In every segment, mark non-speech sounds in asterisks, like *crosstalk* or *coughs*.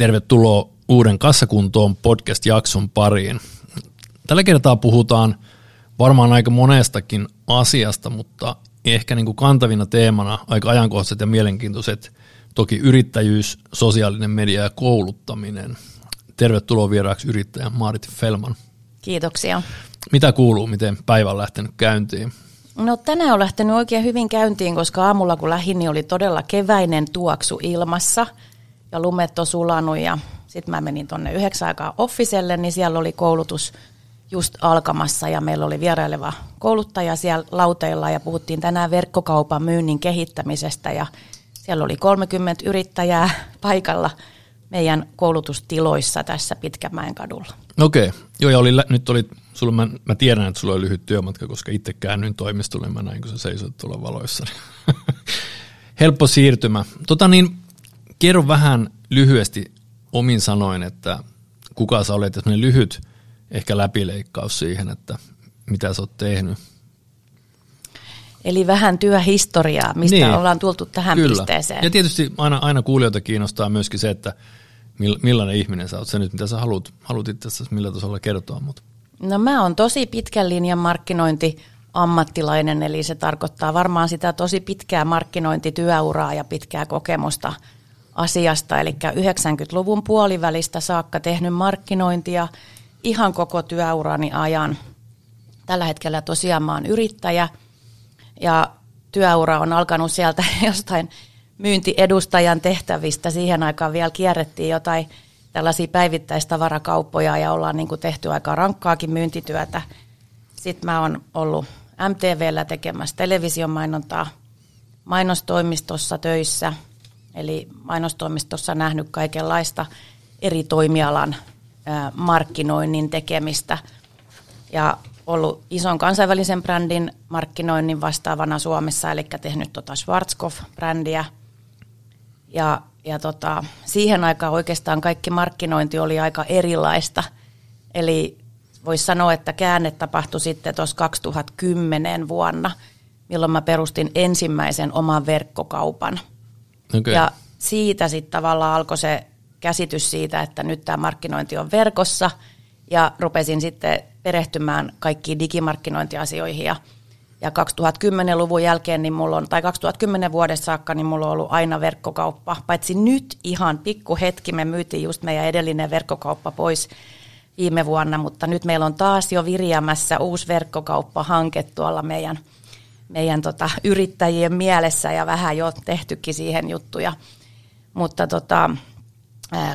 Tervetuloa uuden Kassakuntoon podcast-jakson pariin. Tällä kertaa puhutaan varmaan aika monestakin asiasta, mutta ehkä niin kuin kantavina teemana aika ajankohtaiset ja mielenkiintoiset toki yrittäjyys, sosiaalinen media ja kouluttaminen. Tervetuloa vieraaksi yrittäjä Maarit Felman. Kiitoksia. Mitä kuuluu, miten päivä on lähtenyt käyntiin? No tänään on lähtenyt oikein hyvin käyntiin, koska aamulla kun lähdin, niin oli todella keväinen tuoksu ilmassa ja lumet on sulanut ja sitten mä menin tuonne yhdeksän aikaa offiselle, niin siellä oli koulutus just alkamassa ja meillä oli vieraileva kouluttaja siellä lauteilla ja puhuttiin tänään verkkokaupan myynnin kehittämisestä ja siellä oli 30 yrittäjää paikalla meidän koulutustiloissa tässä Pitkämäen kadulla. Okei, okay. joo ja oli, nyt oli, sulla, mä, mä tiedän, että sulla oli lyhyt työmatka, koska itse käännyin toimistolle, mä näin, kun sä seisoit tuolla valoissa. *laughs* Helppo siirtymä. Tota niin, kerro vähän lyhyesti omin sanoin, että kuka sä olet, ja lyhyt ehkä läpileikkaus siihen, että mitä sä oot tehnyt. Eli vähän työhistoriaa, mistä niin, ollaan tultu tähän kyllä. pisteeseen. Ja tietysti aina, aina kuulijoita kiinnostaa myöskin se, että millainen ihminen sä oot. Se nyt, mitä sä haluat, haluat itse asiassa millä tasolla kertoa. Mutta. No mä oon tosi pitkän linjan markkinointi ammattilainen, eli se tarkoittaa varmaan sitä tosi pitkää markkinointityöuraa ja pitkää kokemusta asiasta. Eli 90-luvun puolivälistä saakka tehnyt markkinointia ihan koko työurani ajan. Tällä hetkellä tosiaan mä oon yrittäjä ja työura on alkanut sieltä *laughs* jostain myyntiedustajan tehtävistä. Siihen aikaan vielä kierrettiin jotain tällaisia päivittäistavarakauppoja ja ollaan niin kuin tehty aika rankkaakin myyntityötä. Sitten mä oon ollut MTVllä tekemässä television mainontaa, mainostoimistossa töissä, eli mainostoimistossa nähnyt kaikenlaista eri toimialan markkinoinnin tekemistä ja ollut ison kansainvälisen brändin markkinoinnin vastaavana Suomessa, eli tehnyt tota Schwarzkopf-brändiä – ja, ja tota, siihen aikaan oikeastaan kaikki markkinointi oli aika erilaista. Eli voisi sanoa, että käänne tapahtui sitten tuossa 2010 vuonna, milloin mä perustin ensimmäisen oman verkkokaupan. Okay. Ja siitä sitten tavallaan alkoi se käsitys siitä, että nyt tämä markkinointi on verkossa ja rupesin sitten perehtymään kaikkiin digimarkkinointiasioihin ja ja 2010-luvun jälkeen, niin mulla on, tai 2010 vuodessa saakka, niin mulla on ollut aina verkkokauppa. Paitsi nyt ihan pikku hetki, me myytiin just meidän edellinen verkkokauppa pois viime vuonna, mutta nyt meillä on taas jo viriämässä uusi verkkokauppahanke tuolla meidän, meidän tota, yrittäjien mielessä ja vähän jo tehtykin siihen juttuja. Mutta tota,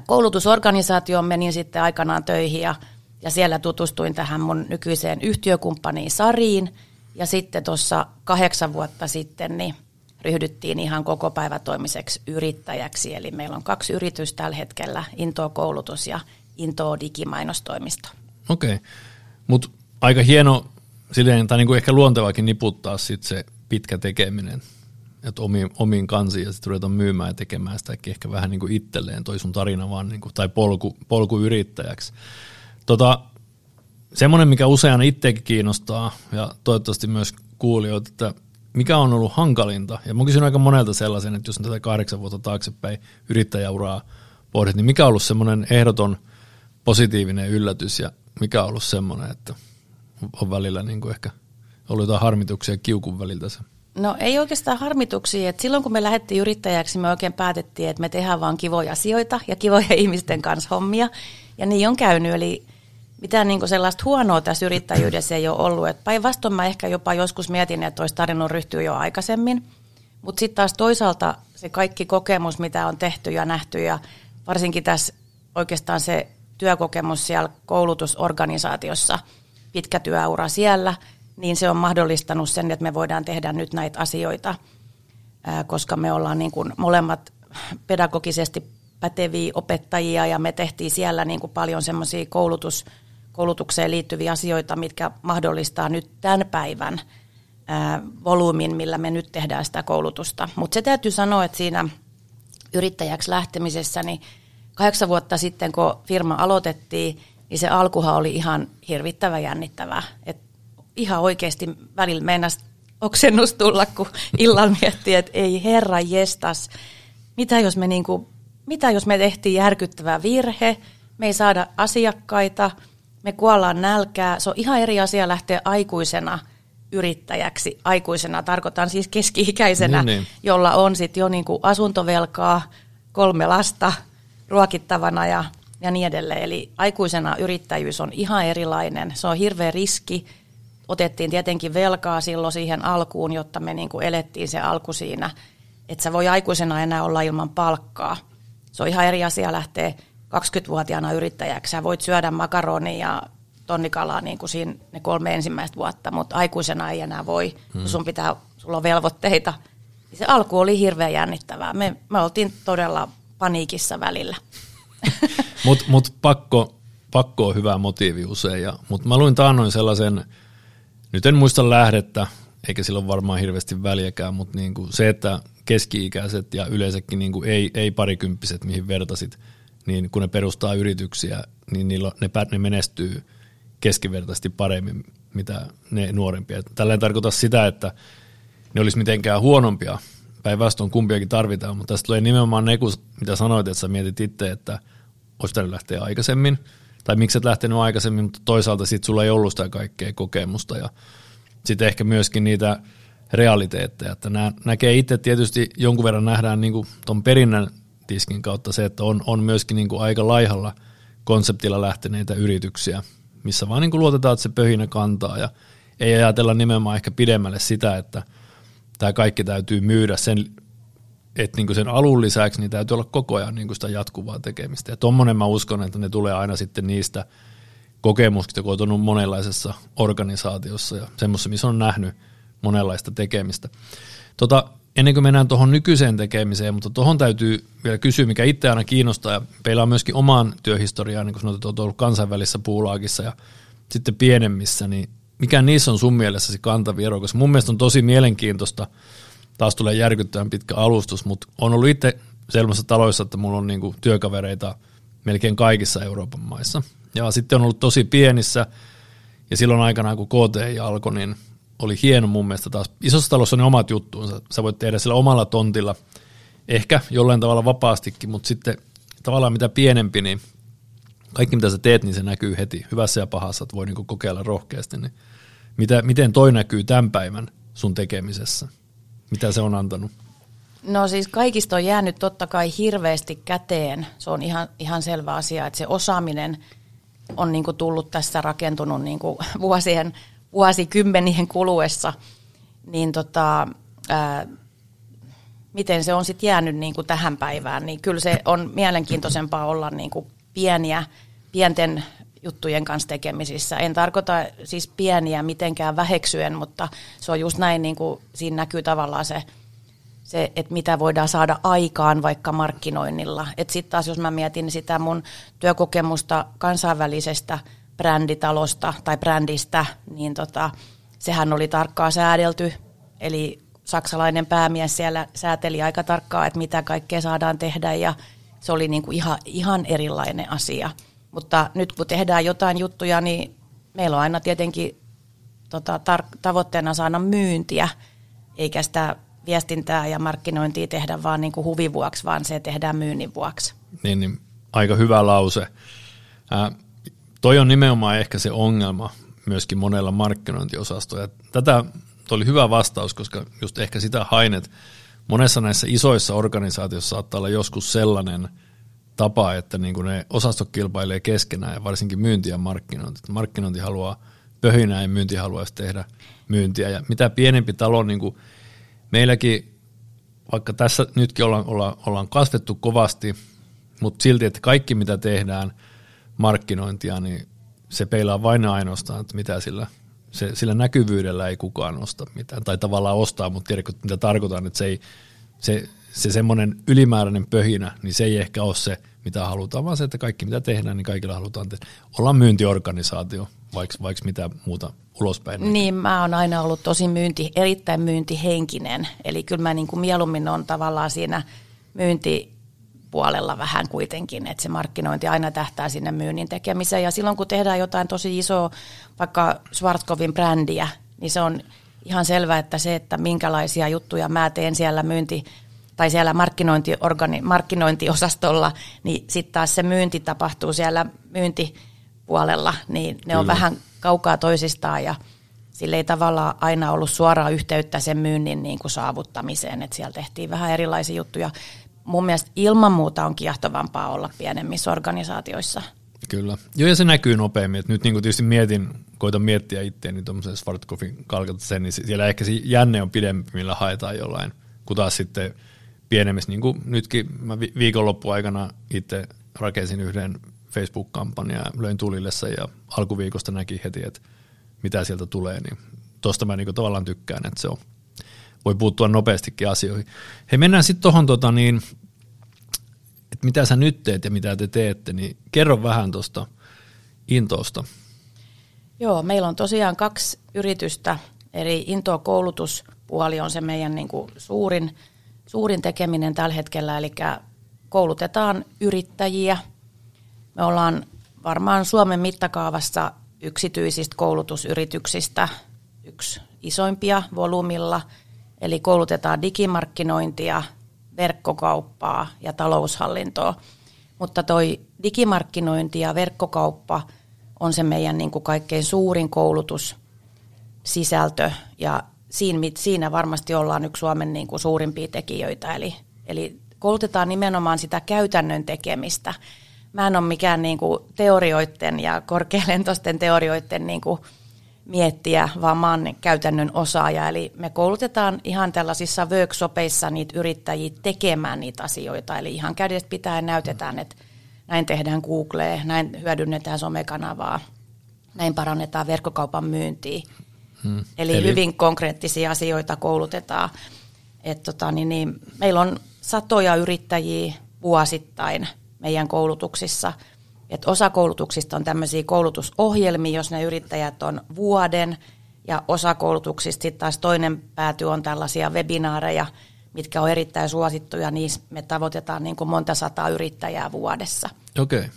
koulutusorganisaatioon menin sitten aikanaan töihin ja, ja siellä tutustuin tähän mun nykyiseen yhtiökumppaniin Sariin – ja sitten tuossa kahdeksan vuotta sitten niin ryhdyttiin ihan koko päivätoimiseksi yrittäjäksi. Eli meillä on kaksi yritystä tällä hetkellä, Into koulutus ja Into digimainostoimisto. Okei, okay. mutta aika hieno, silleen, tai niin kuin ehkä luontevakin niputtaa sit se pitkä tekeminen, että omiin, omiin kansiin ja sitten ruvetaan myymään ja tekemään sitä ehkä vähän niin kuin itselleen, toi sun tarina vaan, niin kuin, tai polku, polku yrittäjäksi. Tota, semmoinen, mikä usein itsekin kiinnostaa ja toivottavasti myös kuulijoita, että mikä on ollut hankalinta, ja mä kysyn aika monelta sellaisen, että jos tätä kahdeksan vuotta taaksepäin yrittäjäuraa pohdit, niin mikä on ollut semmoinen ehdoton positiivinen yllätys ja mikä on ollut semmoinen, että on välillä niin kuin ehkä ollut jotain harmituksia kiukun väliltä se? No ei oikeastaan harmituksia. että silloin kun me lähdettiin yrittäjäksi, me oikein päätettiin, että me tehdään vaan kivoja asioita ja kivoja *laughs* ihmisten kanssa hommia. Ja niin on käynyt. Eli mitään niin sellaista huonoa tässä yrittäjyydessä ei ole ollut. Päinvastoin mä ehkä jopa joskus mietin, että olisi tarvinnut ryhtyä jo aikaisemmin. Mutta sitten taas toisaalta se kaikki kokemus, mitä on tehty ja nähty ja varsinkin tässä oikeastaan se työkokemus siellä koulutusorganisaatiossa, pitkä työura siellä, niin se on mahdollistanut sen, että me voidaan tehdä nyt näitä asioita, koska me ollaan niin kuin molemmat pedagogisesti päteviä opettajia ja me tehtiin siellä niin kuin paljon semmoisia koulutus- koulutukseen liittyviä asioita, mitkä mahdollistaa nyt tämän päivän volyymin, millä me nyt tehdään sitä koulutusta. Mutta se täytyy sanoa, että siinä yrittäjäksi lähtemisessä, niin kahdeksan vuotta sitten, kun firma aloitettiin, niin se alkuhan oli ihan hirvittävä jännittävä. Et ihan oikeasti välillä meinas oksennus tulla, kun illan miettii, että ei herra jestas, mitä jos me niinku mitä jos me tehtiin järkyttävä virhe, me ei saada asiakkaita, me kuollaan nälkää. Se on ihan eri asia lähteä aikuisena yrittäjäksi. Aikuisena tarkoitan siis keski-ikäisenä, niin, niin. jolla on sitten jo niinku asuntovelkaa, kolme lasta ruokittavana ja, ja niin edelleen. Eli aikuisena yrittäjyys on ihan erilainen. Se on hirveä riski. Otettiin tietenkin velkaa silloin siihen alkuun, jotta me niinku elettiin se alku siinä. Että sä voi aikuisena enää olla ilman palkkaa. Se on ihan eri asia lähteä 20-vuotiaana yrittäjäksi. Sä voit syödä makaronia ja tonnikalaa niin kuin siinä ne kolme ensimmäistä vuotta, mutta aikuisena ei enää voi, hmm. sun pitää, sulla on velvoitteita. Se alku oli hirveän jännittävää. Me, me oltiin todella paniikissa välillä. *laughs* Mutta mut pakko, pakko on hyvä motiivi usein. Mutta mä luin taannoin sellaisen, nyt en muista lähdettä, eikä sillä ole varmaan hirveästi väliäkään, mutta niinku se, että keski-ikäiset ja yleensäkin niinku ei, ei parikymppiset, mihin vertasit, niin kun ne perustaa yrityksiä, niin niillä, ne, ne menestyy keskivertaisesti paremmin, mitä ne nuorempia. Tällä ei tarkoita sitä, että ne olisi mitenkään huonompia päinvastoin kumpiakin tarvitaan, mutta tästä tulee nimenomaan ne, mitä sanoit, että sä mietit itse, että olisi pitänyt lähteä aikaisemmin, tai miksi et lähtenyt aikaisemmin, mutta toisaalta sitten sulla ei ollut sitä kaikkea kokemusta, ja sitten ehkä myöskin niitä realiteetteja, että nää, näkee itse tietysti jonkun verran nähdään niin tuon perinnän tiskin kautta se, että on, on myöskin niin kuin aika laihalla konseptilla lähteneitä yrityksiä, missä vaan niin kuin luotetaan, että se pöhinä kantaa. Ja ei ajatella nimenomaan ehkä pidemmälle sitä, että – tämä kaikki täytyy myydä sen, että niin sen alun lisäksi niin täytyy olla koko ajan niin sitä jatkuvaa tekemistä. Ja tuommoinen mä uskon, että ne tulee aina sitten niistä kokemuksista, kun on monenlaisessa organisaatiossa ja semmoisessa, missä on nähnyt monenlaista tekemistä. Tota, ennen kuin mennään tuohon nykyiseen tekemiseen, mutta tuohon täytyy vielä kysyä, mikä itse aina kiinnostaa, ja on myöskin omaan työhistoriaan, niin kuin sanoit, että olet ollut kansainvälisessä puulaakissa ja sitten pienemmissä, niin mikä niissä on sun mielessäsi kantavi ero, koska mun mielestä on tosi mielenkiintoista, taas tulee järkyttävän pitkä alustus, mutta on ollut itse sellaisissa taloissa, että mulla on niinku työkavereita melkein kaikissa Euroopan maissa. Ja sitten on ollut tosi pienissä, ja silloin aikanaan kun KTI alkoi, niin oli hieno mun mielestä taas. Isossa talossa on ne omat juttuunsa. Sä voit tehdä sillä omalla tontilla, ehkä jollain tavalla vapaastikin, mutta sitten tavallaan mitä pienempi, niin kaikki mitä sä teet, niin se näkyy heti, hyvässä ja pahassa, että voi niinku kokeilla rohkeasti. Niin mitä, miten toi näkyy tämän päivän sun tekemisessä? Mitä se on antanut? No siis kaikista on jäänyt totta kai hirveästi käteen. Se on ihan, ihan selvä asia, että se osaaminen on niinku tullut tässä rakentunut niinku vuosien, vuosikymmenien kuluessa. Niin tota, ää, miten se on sitten jäänyt niinku tähän päivään, niin kyllä se on mielenkiintoisempaa olla niinku pieniä pienten juttujen kanssa tekemisissä. En tarkoita siis pieniä mitenkään väheksyen, mutta se on just näin, niin kuin siinä näkyy tavallaan se, se että mitä voidaan saada aikaan vaikka markkinoinnilla. Sitten taas jos mä mietin sitä mun työkokemusta kansainvälisestä bränditalosta tai brändistä, niin tota, sehän oli tarkkaa säädelty, eli saksalainen päämies siellä sääteli aika tarkkaa, että mitä kaikkea saadaan tehdä ja se oli niin kuin ihan, ihan erilainen asia. Mutta nyt kun tehdään jotain juttuja, niin meillä on aina tietenkin tota, tar- tavoitteena saada myyntiä, eikä sitä viestintää ja markkinointia tehdä vaan niin kuin huvin vuoksi, vaan se tehdään myynnin vuoksi. Niin, niin aika hyvä lause. Ää, toi on nimenomaan ehkä se ongelma myöskin monella markkinointiosastolla. Tätä oli hyvä vastaus, koska just ehkä sitä hainet monessa näissä isoissa organisaatioissa saattaa olla joskus sellainen – tapa, että niin kuin ne osastot kilpailee keskenään ja varsinkin myynti ja markkinointi. Markkinointi haluaa pöhinää ja myynti haluaisi tehdä myyntiä. Ja mitä pienempi talo, niin kuin meilläkin, vaikka tässä nytkin ollaan, ollaan, ollaan kasvettu kovasti, mutta silti, että kaikki mitä tehdään markkinointia, niin se peilaa vain ja ainoastaan, että mitä sillä, se, sillä näkyvyydellä ei kukaan osta mitään, tai tavallaan ostaa, mutta tiedätkö, mitä tarkoitan, että se ei, se, se semmoinen ylimääräinen pöhinä, niin se ei ehkä ole se, mitä halutaan, vaan se, että kaikki mitä tehdään, niin kaikilla halutaan tehdä. Olla myyntiorganisaatio, vaikka, vaikka mitä muuta ulospäin. Niin, mä oon aina ollut tosi myynti, erittäin myyntihenkinen, eli kyllä mä niin kuin mieluummin on tavallaan siinä myynti puolella vähän kuitenkin, että se markkinointi aina tähtää sinne myynnin tekemiseen. Ja silloin kun tehdään jotain tosi isoa, vaikka Schwarzkopfin brändiä, niin se on ihan selvää, että se, että minkälaisia juttuja mä teen siellä myynti tai siellä markkinointiorgani, markkinointiosastolla, niin sitten taas se myynti tapahtuu siellä myyntipuolella, niin ne Kyllä. on vähän kaukaa toisistaan ja sille ei tavallaan aina ollut suoraa yhteyttä sen myynnin niin kuin saavuttamiseen, että siellä tehtiin vähän erilaisia juttuja. Mun mielestä ilman muuta on kiehtovampaa olla pienemmissä organisaatioissa. Kyllä. Joo, ja se näkyy nopeammin. Et nyt niin tietysti mietin, koitan miettiä itseäni tuommoisen Svartkofin kalkata niin siellä ehkä se jänne on pidempi, millä haetaan jollain, kun taas sitten pienemmissä, niin kuin nytkin mä viikonloppuaikana itse rakensin yhden Facebook-kampanja ja löin tulille sen ja alkuviikosta näki heti, että mitä sieltä tulee, niin tuosta mä niin tavallaan tykkään, että se on, voi puuttua nopeastikin asioihin. Hei, mennään sitten tuohon, tota, niin, että mitä sä nyt teet ja mitä te teette, niin kerro vähän tuosta Intoosta. Joo, meillä on tosiaan kaksi yritystä, eli Into koulutuspuoli on se meidän niin kuin suurin, suurin tekeminen tällä hetkellä, eli koulutetaan yrittäjiä. Me ollaan varmaan Suomen mittakaavassa yksityisistä koulutusyrityksistä yksi isoimpia volyymilla, eli koulutetaan digimarkkinointia, verkkokauppaa ja taloushallintoa. Mutta toi digimarkkinointi ja verkkokauppa on se meidän niin kuin kaikkein suurin koulutussisältö ja siinä, siinä varmasti ollaan yksi Suomen niin kuin suurimpia tekijöitä. Eli, eli koulutetaan nimenomaan sitä käytännön tekemistä – mä en ole mikään niin kuin teorioiden ja korkealentoisten teorioiden niin kuin miettiä, vaan mä oon käytännön osaaja. Eli me koulutetaan ihan tällaisissa workshopeissa niitä yrittäjiä tekemään niitä asioita. Eli ihan kädestä pitää näytetään, että näin tehdään Google, näin hyödynnetään somekanavaa, näin parannetaan verkkokaupan myyntiä. Hmm. Eli, Eli hyvin konkreettisia asioita koulutetaan. Et tota, niin, niin, meillä on satoja yrittäjiä vuosittain – meidän koulutuksissa. Et osa koulutuksista on tämmöisiä koulutusohjelmia, jos ne yrittäjät on vuoden, ja osa koulutuksista sitten taas toinen pääty on tällaisia webinaareja, mitkä on erittäin suosittuja, niissä me tavoitetaan niin kuin monta sataa yrittäjää vuodessa. Okei. Okay.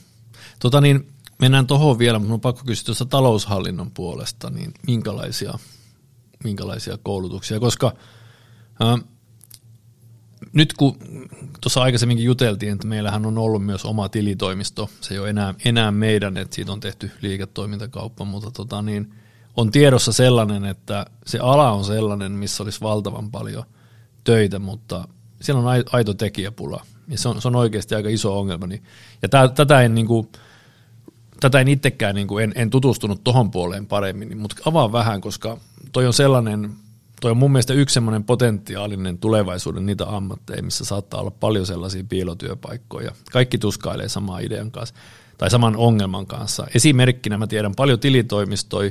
Tota niin, mennään tuohon vielä, mutta on pakko kysyä tuossa taloushallinnon puolesta, niin minkälaisia, minkälaisia koulutuksia, koska äh, nyt kun tuossa aikaisemminkin juteltiin, että meillähän on ollut myös oma tilitoimisto, se ei ole enää, enää meidän, että siitä on tehty liiketoimintakauppa, mutta tota niin, on tiedossa sellainen, että se ala on sellainen, missä olisi valtavan paljon töitä, mutta siellä on aito tekijäpula, ja se on, se on oikeasti aika iso ongelma. Niin, ja tää, tätä en, niin kuin, tätä en itsekään, niin kuin, en, en tutustunut tuohon puoleen paremmin, niin, mutta avaa vähän, koska toi on sellainen toi on mun mielestä yksi semmoinen potentiaalinen tulevaisuuden niitä ammatteja, missä saattaa olla paljon sellaisia piilotyöpaikkoja. Kaikki tuskailee samaa idean kanssa tai saman ongelman kanssa. Esimerkkinä mä tiedän paljon tilitoimistoja,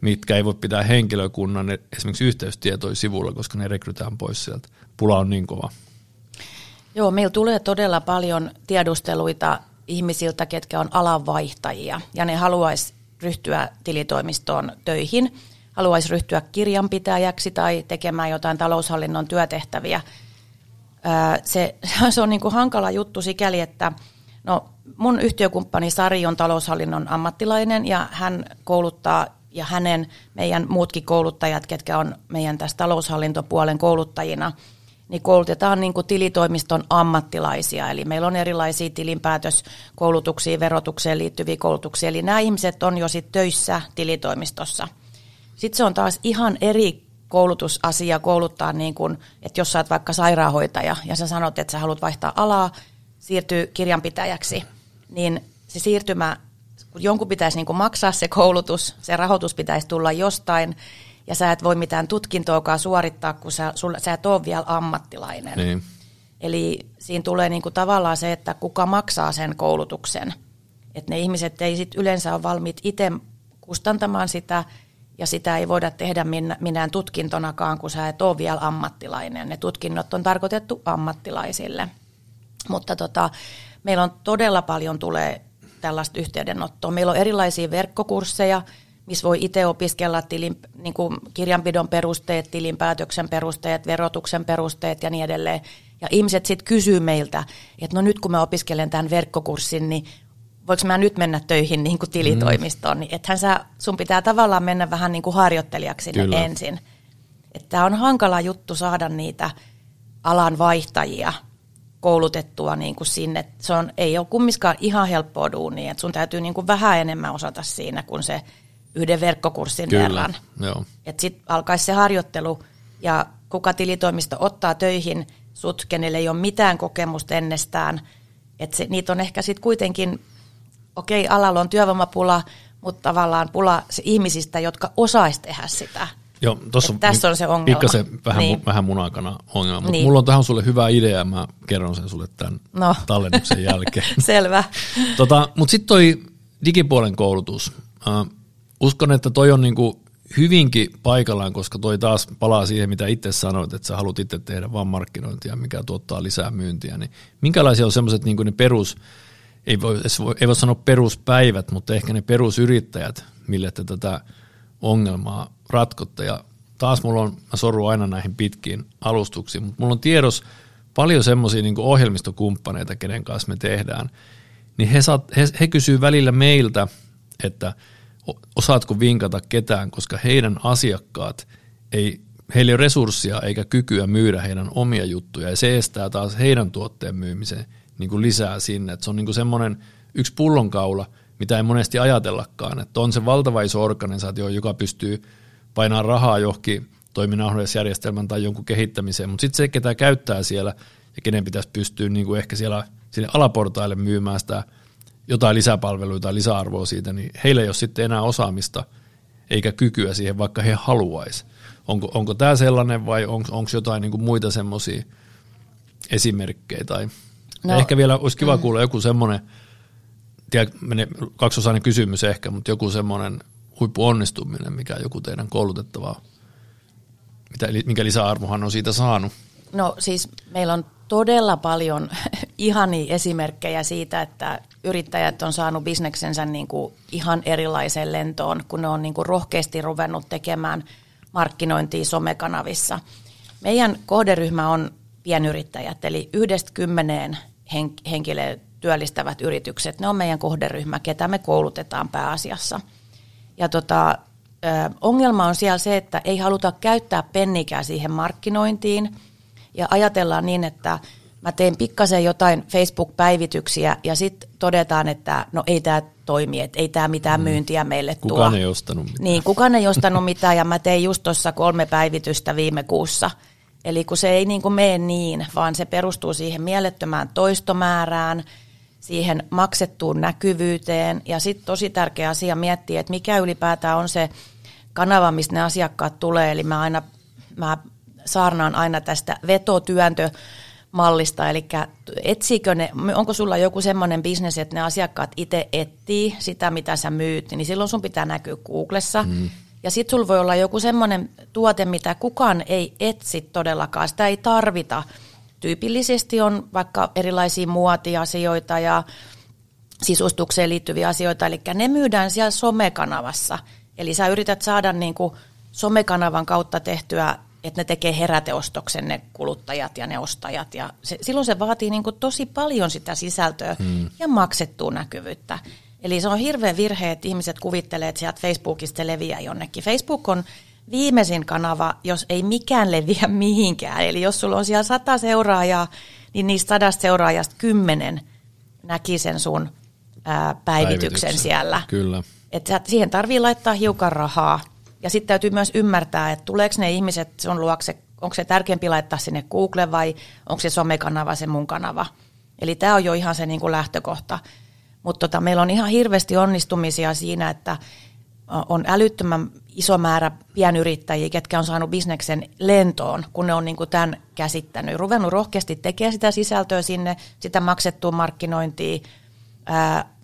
mitkä ei voi pitää henkilökunnan esimerkiksi yhteystietoja sivulla, koska ne rekrytään pois sieltä. Pula on niin kova. Joo, meillä tulee todella paljon tiedusteluita ihmisiltä, ketkä on alanvaihtajia, ja ne haluaisi ryhtyä tilitoimistoon töihin – haluaisi ryhtyä kirjanpitäjäksi tai tekemään jotain taloushallinnon työtehtäviä. Se, *laughs* se on niin kuin hankala juttu sikäli, että no, mun yhtiökumppani Sari on taloushallinnon ammattilainen ja hän kouluttaa ja hänen meidän muutkin kouluttajat, ketkä on meidän tässä taloushallintopuolen kouluttajina, niin koulutetaan niin kuin tilitoimiston ammattilaisia. Eli meillä on erilaisia tilinpäätöskoulutuksia, verotukseen liittyviä koulutuksia. Eli nämä ihmiset on jo sit töissä tilitoimistossa – sitten se on taas ihan eri koulutusasia kouluttaa, niin kuin, että jos sä oot vaikka sairaanhoitaja ja sä sanot, että sä haluat vaihtaa alaa, siirtyy kirjanpitäjäksi, niin se siirtymä, kun jonkun pitäisi niin kuin maksaa se koulutus, se rahoitus pitäisi tulla jostain, ja sä et voi mitään tutkintoakaan suorittaa, kun sä, sulla, sä et ole vielä ammattilainen. Niin. Eli siinä tulee niin kuin tavallaan se, että kuka maksaa sen koulutuksen. Että ne ihmiset ei sit yleensä ole valmiit itse kustantamaan sitä, ja sitä ei voida tehdä minään tutkintonakaan, kun sä et ole vielä ammattilainen. Ne tutkinnot on tarkoitettu ammattilaisille. Mutta tota, meillä on todella paljon tulee tällaista yhteydenottoa. Meillä on erilaisia verkkokursseja, missä voi itse opiskella tilin, niin kuin kirjanpidon perusteet, tilinpäätöksen perusteet, verotuksen perusteet ja niin edelleen. Ja ihmiset sitten kysyy meiltä, että no nyt kun mä opiskelen tämän verkkokurssin, niin voiko mä nyt mennä töihin niin kuin tilitoimistoon, mm. niin ethän sä, sun pitää tavallaan mennä vähän niin kuin harjoittelijaksi sinne ensin. Että on hankala juttu saada niitä alan vaihtajia koulutettua niin kuin sinne. Se on, ei ole kumminkaan ihan helppoa duunia, että sun täytyy niin kuin vähän enemmän osata siinä kuin se yhden verkkokurssin Kyllä, verran. joo. Sitten alkaisi se harjoittelu ja kuka tilitoimisto ottaa töihin sut, kenelle ei ole mitään kokemusta ennestään. Et se, niitä on ehkä sitten kuitenkin, okei, alalla on työvoimapula, mutta tavallaan pula se ihmisistä, jotka osaisi tehdä sitä. Joo, tossa Et tässä on se ongelma. Pikkasen vähän, niin. Niin. vähän munakana ongelma, mutta Niin. mulla on tähän sulle hyvä idea mä kerron sen sulle tämän No. *laughs* tallennuksen jälkeen. *laughs* Selvä. tota, mutta sitten toi digipuolen koulutus. Uh, uskon, että toi on niinku hyvinkin paikallaan, koska toi taas palaa siihen, mitä itse sanoit, että sä haluat itse tehdä vaan markkinointia, mikä tuottaa lisää myyntiä. Niin minkälaisia on semmoiset niinku ne perus, ei voi, ei voi sanoa peruspäivät, mutta ehkä ne perusyrittäjät, mille te tätä ongelmaa ratkotte. Ja taas mulla on, mä sorrun aina näihin pitkiin alustuksiin, mutta mulla on tiedos paljon semmoisia niin ohjelmistokumppaneita, kenen kanssa me tehdään, niin he, saat, he, he kysyy välillä meiltä, että osaatko vinkata ketään, koska heidän asiakkaat ei, heillä ei ole resurssia eikä kykyä myydä heidän omia juttuja, ja se estää taas heidän tuotteen myymisen niin kuin lisää sinne. Et se on niin kuin semmoinen yksi pullonkaula, mitä ei monesti ajatellakaan, että on se valtava iso organisaatio, joka pystyy painaa rahaa johonkin toiminnanohjausjärjestelmän tai jonkun kehittämiseen, mutta sitten se, ketä käyttää siellä ja kenen pitäisi pystyä niin kuin ehkä siellä sinne alaportaille myymään sitä jotain lisäpalveluita tai lisäarvoa siitä, niin heillä ei ole sitten enää osaamista eikä kykyä siihen, vaikka he haluaisi. Onko, onko tämä sellainen vai onko jotain niin kuin muita semmoisia esimerkkejä? Tai no, ehkä vielä olisi kiva kuulla joku semmoinen, tiedä, menee kaksosainen kysymys ehkä, mutta joku semmoinen huippuonnistuminen, mikä joku teidän koulutettava, mitä, minkä lisäarvohan on siitä saanut. No siis meillä on todella paljon ihania esimerkkejä siitä, että yrittäjät on saanut bisneksensä niin kuin ihan erilaiseen lentoon, kun ne on niin kuin rohkeasti ruvennut tekemään markkinointia somekanavissa. Meidän kohderyhmä on pienyrittäjät, eli yhdestä kymmeneen hen- henkilöä työllistävät yritykset. Ne on meidän kohderyhmä, ketä me koulutetaan pääasiassa. Ja tota, ongelma on siellä se, että ei haluta käyttää pennikää siihen markkinointiin ja ajatellaan niin, että mä teen pikkasen jotain Facebook-päivityksiä ja sitten todetaan, että no ei tämä toimi, että ei tämä mitään myyntiä meille tuo. Kukaan ei ostanut mitään. Niin, kukaan ei ostanut mitään ja mä tein just tuossa kolme päivitystä viime kuussa. Eli kun se ei niin kuin mene niin, vaan se perustuu siihen mielettömään toistomäärään, siihen maksettuun näkyvyyteen ja sitten tosi tärkeä asia miettiä, että mikä ylipäätään on se kanava, mistä ne asiakkaat tulee. Eli mä aina, mä saarnaan aina tästä vetotyöntö mallista, eli etsikö ne, onko sulla joku semmoinen bisnes, että ne asiakkaat itse etsii sitä, mitä sä myyt, niin silloin sun pitää näkyä Googlessa. Mm. Ja sitten sulla voi olla joku semmoinen tuote, mitä kukaan ei etsi todellakaan, sitä ei tarvita. Tyypillisesti on vaikka erilaisia muotiasioita ja sisustukseen liittyviä asioita, eli ne myydään siellä somekanavassa. Eli sä yrität saada niin kuin somekanavan kautta tehtyä, että ne tekee heräteostoksen ne kuluttajat ja ne ostajat. Ja se, silloin se vaatii niin kuin tosi paljon sitä sisältöä hmm. ja maksettua näkyvyyttä. Eli se on hirveä virhe, että ihmiset kuvittelee, että sieltä Facebookista se leviää jonnekin. Facebook on viimeisin kanava, jos ei mikään leviä *laughs* mihinkään. Eli jos sulla on siellä sata seuraajaa, niin niistä sadasta seuraajasta kymmenen näki sen sun ää, päivityksen, Päivityksen. siellä. Kyllä. Et sä- siihen tarvii laittaa hiukan rahaa. Ja sitten täytyy myös ymmärtää, että tuleeko ne ihmiset sun luokse, onko se tärkeämpi laittaa sinne Google vai onko se somekanava se mun kanava. Eli tämä on jo ihan se niinku lähtökohta. Mutta tota, meillä on ihan hirveästi onnistumisia siinä, että on älyttömän iso määrä pienyrittäjiä, ketkä on saanut bisneksen lentoon, kun ne on niin kuin tämän käsittänyt. Ruvennut rohkeasti tekemään sitä sisältöä sinne, sitä maksettua markkinointia,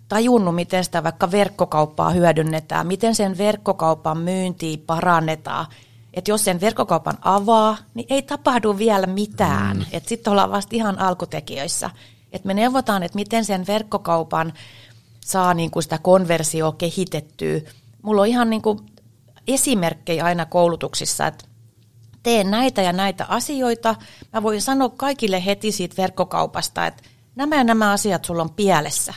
tajunnut, miten sitä vaikka verkkokauppaa hyödynnetään, miten sen verkkokaupan myyntiä parannetaan. Että jos sen verkkokaupan avaa, niin ei tapahdu vielä mitään. Mm. Että sitten ollaan vasta ihan alkutekijöissä. Että me neuvotaan, että miten sen verkkokaupan saa niin kuin sitä konversiota kehitettyä. Mulla on ihan niin kuin esimerkkejä aina koulutuksissa, että teen näitä ja näitä asioita. Mä voin sanoa kaikille heti siitä verkkokaupasta, että nämä ja nämä asiat sulla on pielessä.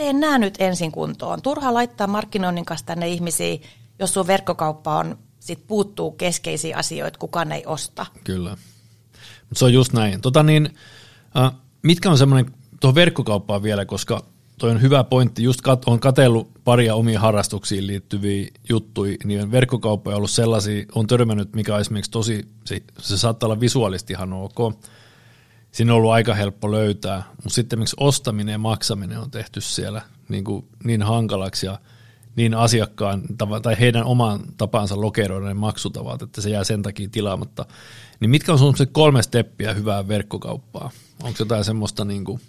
Teen nämä nyt ensin kuntoon. Turha laittaa markkinoinnin kanssa tänne ihmisiä, jos sun verkkokauppa on, sit puuttuu keskeisiä asioita, kukaan ei osta. Kyllä. Se on just näin. Tota niin, äh, mitkä on semmoinen, tuohon verkkokauppaan vielä, koska toi on hyvä pointti, just kat, on katellut paria omiin harrastuksiin liittyviä juttuja, niin verkkokauppa on ollut sellaisia, on törmännyt, mikä on esimerkiksi tosi, se, se saattaa olla visuaalisesti ihan ok, siinä on ollut aika helppo löytää, mutta sitten miksi ostaminen ja maksaminen on tehty siellä niin, kuin niin hankalaksi ja niin asiakkaan tai heidän oman tapansa lokeroida ne maksutavat, että se jää sen takia tilaamatta. Niin mitkä on sun kolme steppiä hyvää verkkokauppaa? Onko jotain semmoista, niin kuin,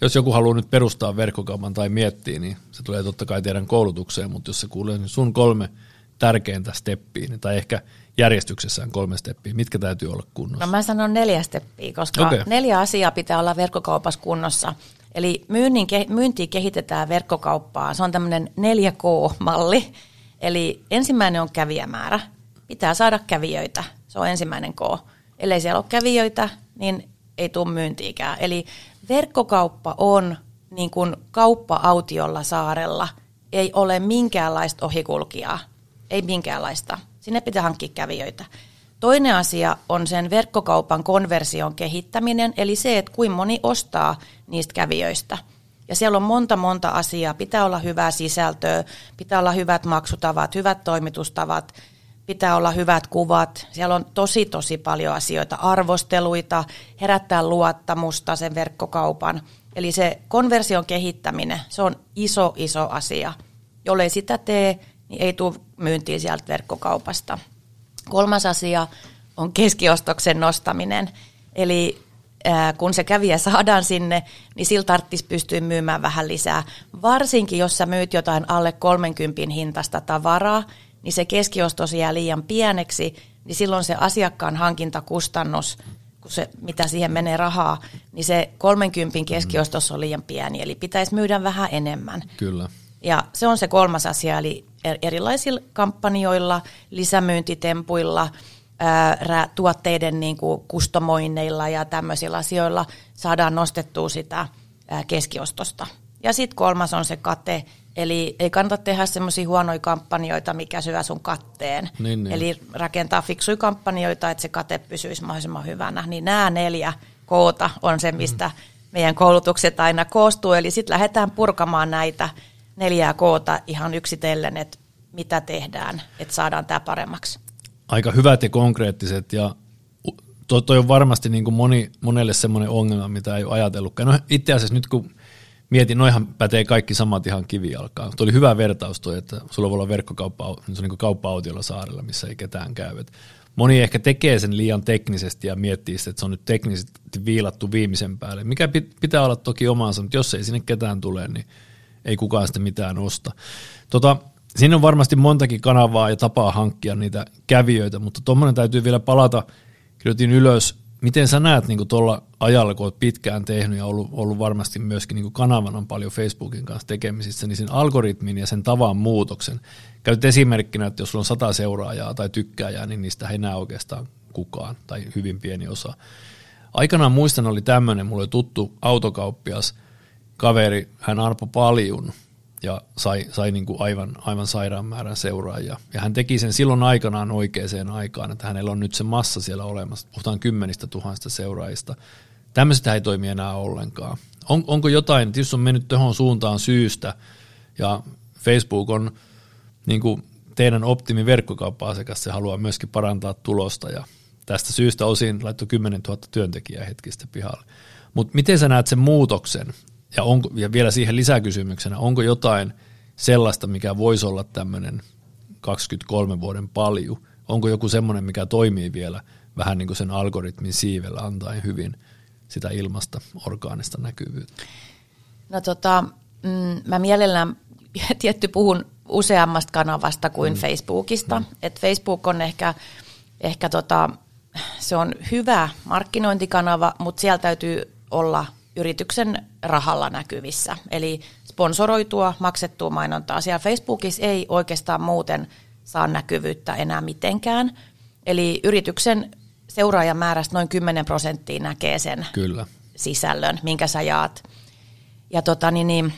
jos joku haluaa nyt perustaa verkkokaupan tai miettiä, niin se tulee totta kai teidän koulutukseen, mutta jos se kuulee niin sun kolme tärkeintä steppiä, tai ehkä järjestyksessään kolme steppiä, mitkä täytyy olla kunnossa? No mä sanon neljä steppiä, koska okay. neljä asiaa pitää olla verkkokaupassa kunnossa. Eli myynnin, myyntiä kehitetään verkkokauppaa. Se on tämmöinen 4K-malli. Eli ensimmäinen on kävijämäärä. Pitää saada kävijöitä. Se on ensimmäinen K. Ellei siellä ole kävijöitä, niin ei tule myyntiikään. Eli verkkokauppa on niin kuin kauppa autiolla saarella. Ei ole minkäänlaista ohikulkijaa. Ei minkäänlaista. Sinne pitää hankkia kävijöitä. Toinen asia on sen verkkokaupan konversion kehittäminen, eli se, että kuinka moni ostaa niistä kävijöistä. Ja siellä on monta monta asiaa. Pitää olla hyvää sisältöä, pitää olla hyvät maksutavat, hyvät toimitustavat, pitää olla hyvät kuvat. Siellä on tosi tosi paljon asioita, arvosteluita, herättää luottamusta sen verkkokaupan. Eli se konversion kehittäminen, se on iso iso asia. Jollei sitä tee, niin ei tule myyntiin sieltä verkkokaupasta. Kolmas asia on keskiostoksen nostaminen. Eli kun se kävijä saadaan sinne, niin sillä tarvitsisi pystyä myymään vähän lisää. Varsinkin, jos sä myyt jotain alle 30 hintasta tavaraa, niin se keskiostos jää liian pieneksi, niin silloin se asiakkaan hankintakustannus, kun se, mitä siihen menee rahaa, niin se 30 keskiostos on liian pieni, eli pitäisi myydä vähän enemmän. Kyllä. Ja se on se kolmas asia, eli erilaisilla kampanjoilla, lisämyyntitempuilla, ää, tuotteiden niin kuin kustomoinneilla ja tämmöisillä asioilla saadaan nostettua sitä ää, keskiostosta. Ja sitten kolmas on se kate, eli ei kannata tehdä semmoisia huonoja kampanjoita, mikä syö sun katteen. Niin, niin. Eli rakentaa fiksuja kampanjoita, että se kate pysyisi mahdollisimman hyvänä. Niin nämä neljä koota on se, mistä mm. meidän koulutukset aina koostuu. Eli sitten lähdetään purkamaan näitä neljää koota ihan yksitellen, että mitä tehdään, että saadaan tämä paremmaksi. Aika hyvät ja konkreettiset ja toi, toi on varmasti niin kuin moni, monelle semmoinen ongelma, mitä ei ole ajatellutkaan. No itse asiassa nyt kun mietin, noihan pätee kaikki samat ihan kivijalkaan. Tuo oli hyvä vertaus toi, että sulla voi olla verkkokauppa, niin niin kauppa-autiolla saarella, missä ei ketään käy. Et moni ehkä tekee sen liian teknisesti ja miettii sitä, että se on nyt teknisesti viilattu viimeisen päälle, mikä pitää olla toki omansa, mutta jos ei sinne ketään tule, niin ei kukaan sitä mitään osta. Tota, siinä on varmasti montakin kanavaa ja tapaa hankkia niitä kävijöitä, mutta tuommoinen täytyy vielä palata. Kirjoitin ylös, miten sä näet niin tuolla ajalla, kun olet pitkään tehnyt ja ollut, ollut varmasti myöskin niin kanavana paljon Facebookin kanssa tekemisissä, niin sen algoritmin ja sen tavan muutoksen. Käyt esimerkkinä, että jos sulla on sata seuraajaa tai tykkääjää, niin niistä ei näe oikeastaan kukaan tai hyvin pieni osa. Aikanaan muistan oli tämmöinen, mulle tuttu autokauppias – kaveri, hän arpo paljon ja sai, sai niin kuin aivan, aivan sairaan määrän seuraajia. Ja hän teki sen silloin aikanaan oikeaan aikaan, että hänellä on nyt se massa siellä olemassa. Puhutaan kymmenistä tuhansista seuraajista. Tämmöistä ei toimi enää ollenkaan. On, onko jotain, jos on mennyt tuohon suuntaan syystä, ja Facebook on niin kuin teidän optimi verkkokauppa-asiakas, se haluaa myöskin parantaa tulosta, ja tästä syystä osin laittoi 10 000 työntekijää hetkistä pihalle. Mutta miten sä näet sen muutoksen, ja, onko, ja vielä siihen lisäkysymyksenä, onko jotain sellaista, mikä voisi olla tämmöinen 23 vuoden palju? Onko joku semmoinen, mikä toimii vielä vähän niin kuin sen algoritmin siivellä antaen hyvin sitä ilmasta orgaanista näkyvyyttä? No tota, mm, mä mielellään *laughs* tietty puhun useammasta kanavasta kuin mm. Facebookista. Mm. Et Facebook on ehkä, ehkä tota, se on hyvä markkinointikanava, mutta siellä täytyy olla yrityksen rahalla näkyvissä. Eli sponsoroitua, maksettua mainontaa. Siellä Facebookissa ei oikeastaan muuten saa näkyvyyttä enää mitenkään. Eli yrityksen seuraajamäärästä noin 10 prosenttia näkee sen Kyllä. sisällön, minkä sä jaat. Ja tota, niin, niin,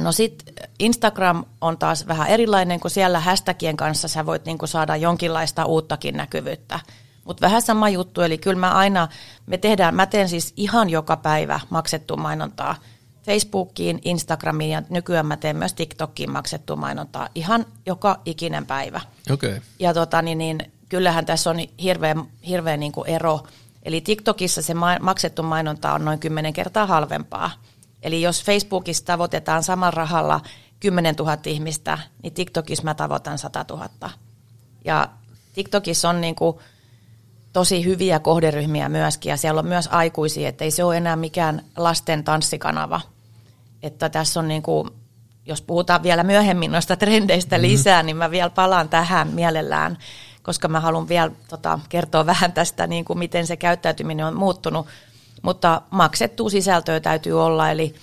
no sit Instagram on taas vähän erilainen, kun siellä hashtagien kanssa sä voit niinku saada jonkinlaista uuttakin näkyvyyttä. Mutta vähän sama juttu, eli kyllä mä aina, me tehdään, mä teen siis ihan joka päivä maksettua mainontaa Facebookiin, Instagramiin ja nykyään mä teen myös TikTokiin maksettua mainontaa ihan joka ikinen päivä. Okay. Ja tota, niin, niin, kyllähän tässä on hirveä, hirveä niin kuin ero. Eli TikTokissa se ma- maksettu mainonta on noin 10 kertaa halvempaa. Eli jos Facebookissa tavoitetaan samalla rahalla 10 000 ihmistä, niin TikTokissa mä tavoitan 100 000. Ja TikTokissa on niin kuin tosi hyviä kohderyhmiä myöskin, ja siellä on myös aikuisia, että ei se ole enää mikään lasten tanssikanava. Että tässä on niin kuin, jos puhutaan vielä myöhemmin noista trendeistä mm-hmm. lisää, niin mä vielä palaan tähän mielellään, koska mä haluan vielä tota, kertoa vähän tästä, niin kuin miten se käyttäytyminen on muuttunut. Mutta maksettua sisältöä täytyy olla, eli,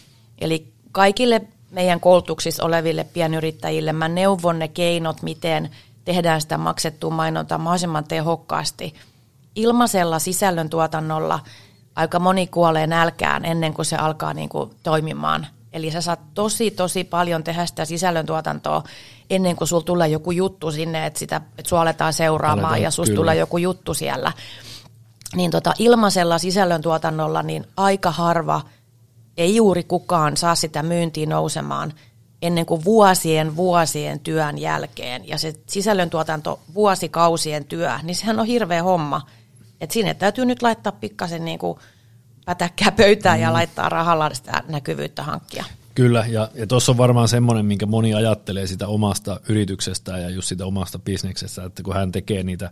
eli kaikille meidän koulutuksissa oleville pienyrittäjille mä neuvon ne keinot, miten tehdään sitä maksettua mainontaa mahdollisimman tehokkaasti. Ilmaisella sisällöntuotannolla aika moni kuolee nälkään ennen kuin se alkaa niin kuin toimimaan. Eli sä saat tosi, tosi paljon tehdä sitä sisällöntuotantoa ennen kuin sulla tulee joku juttu sinne, että, sitä, että sua aletaan seuraamaan aletaan, ja susta tulee joku juttu siellä. Niin tota, ilmaisella sisällöntuotannolla niin aika harva, ei juuri kukaan saa sitä myyntiin nousemaan ennen kuin vuosien vuosien työn jälkeen. Ja se sisällöntuotanto, vuosikausien työ, niin sehän on hirveä homma. Että sinne täytyy nyt laittaa pikkasen niin kuin – pätäkkää pöytään mm. ja laittaa rahalla sitä näkyvyyttä hankkia. Kyllä, ja, ja tuossa on varmaan semmoinen, minkä moni ajattelee sitä omasta yrityksestä ja just sitä omasta bisneksestä, että kun hän tekee niitä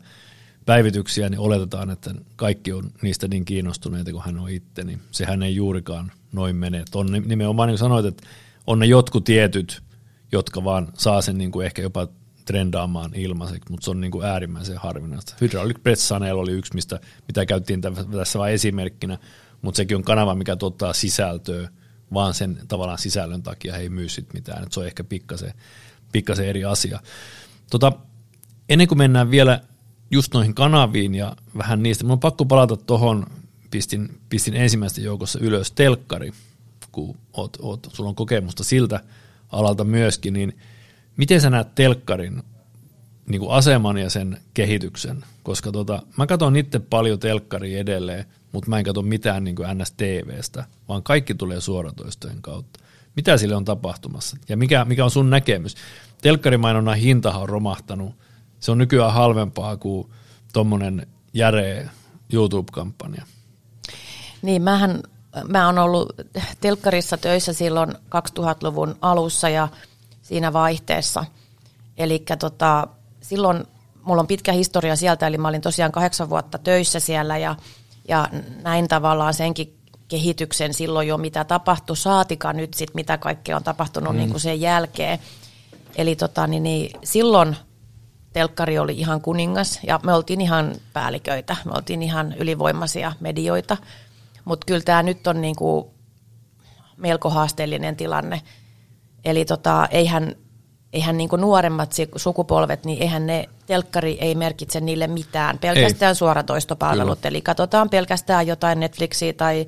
päivityksiä, niin oletetaan, että kaikki on niistä niin kiinnostuneita kuin hän on itse, niin sehän ei juurikaan noin mene. Et on nimenomaan niin kuin sanoit, että on ne jotkut tietyt, jotka vaan saa sen niin kuin ehkä jopa trendaamaan ilmaiseksi, mutta se on niin kuin äärimmäisen harvinaista. Hydraulic Press Sanel oli yksi, mistä, mitä käyttiin tässä vain esimerkkinä, mutta sekin on kanava, mikä tuottaa sisältöä, vaan sen tavallaan sisällön takia he ei myy sit mitään, että se on ehkä pikkasen, pikkasen eri asia. Tota, ennen kuin mennään vielä just noihin kanaviin ja vähän niistä, minun on pakko palata tuohon, pistin, pistin ensimmäistä joukossa ylös telkkari, kun oot, oot, sulla on kokemusta siltä alalta myöskin, niin miten sä näet telkkarin niin kuin aseman ja sen kehityksen? Koska tota, mä katson itse paljon telkkaria edelleen, mutta mä en katso mitään niin kuin NS-TVstä, vaan kaikki tulee suoratoistojen kautta. Mitä sille on tapahtumassa ja mikä, mikä on sun näkemys? Telkkarimainonnan hintahan on romahtanut. Se on nykyään halvempaa kuin tuommoinen järeä YouTube-kampanja. Niin, mähän, mä oon ollut telkkarissa töissä silloin 2000-luvun alussa ja siinä vaihteessa. Eli tota, silloin mulla on pitkä historia sieltä, eli mä olin tosiaan kahdeksan vuotta töissä siellä ja – ja näin tavallaan senkin kehityksen silloin jo, mitä tapahtui, saatika nyt sitten, mitä kaikkea on tapahtunut mm. niin kuin sen jälkeen. Eli tota, niin, niin, silloin telkkari oli ihan kuningas ja me oltiin ihan päälliköitä, me oltiin ihan ylivoimaisia medioita. Mutta kyllä tämä nyt on niin kuin melko haasteellinen tilanne. Eli tota, eihän eihän niin nuoremmat sukupolvet, niin eihän ne, telkkari ei merkitse niille mitään, pelkästään ei. suoratoistopalvelut, Kyllä. eli katsotaan pelkästään jotain Netflixiä tai,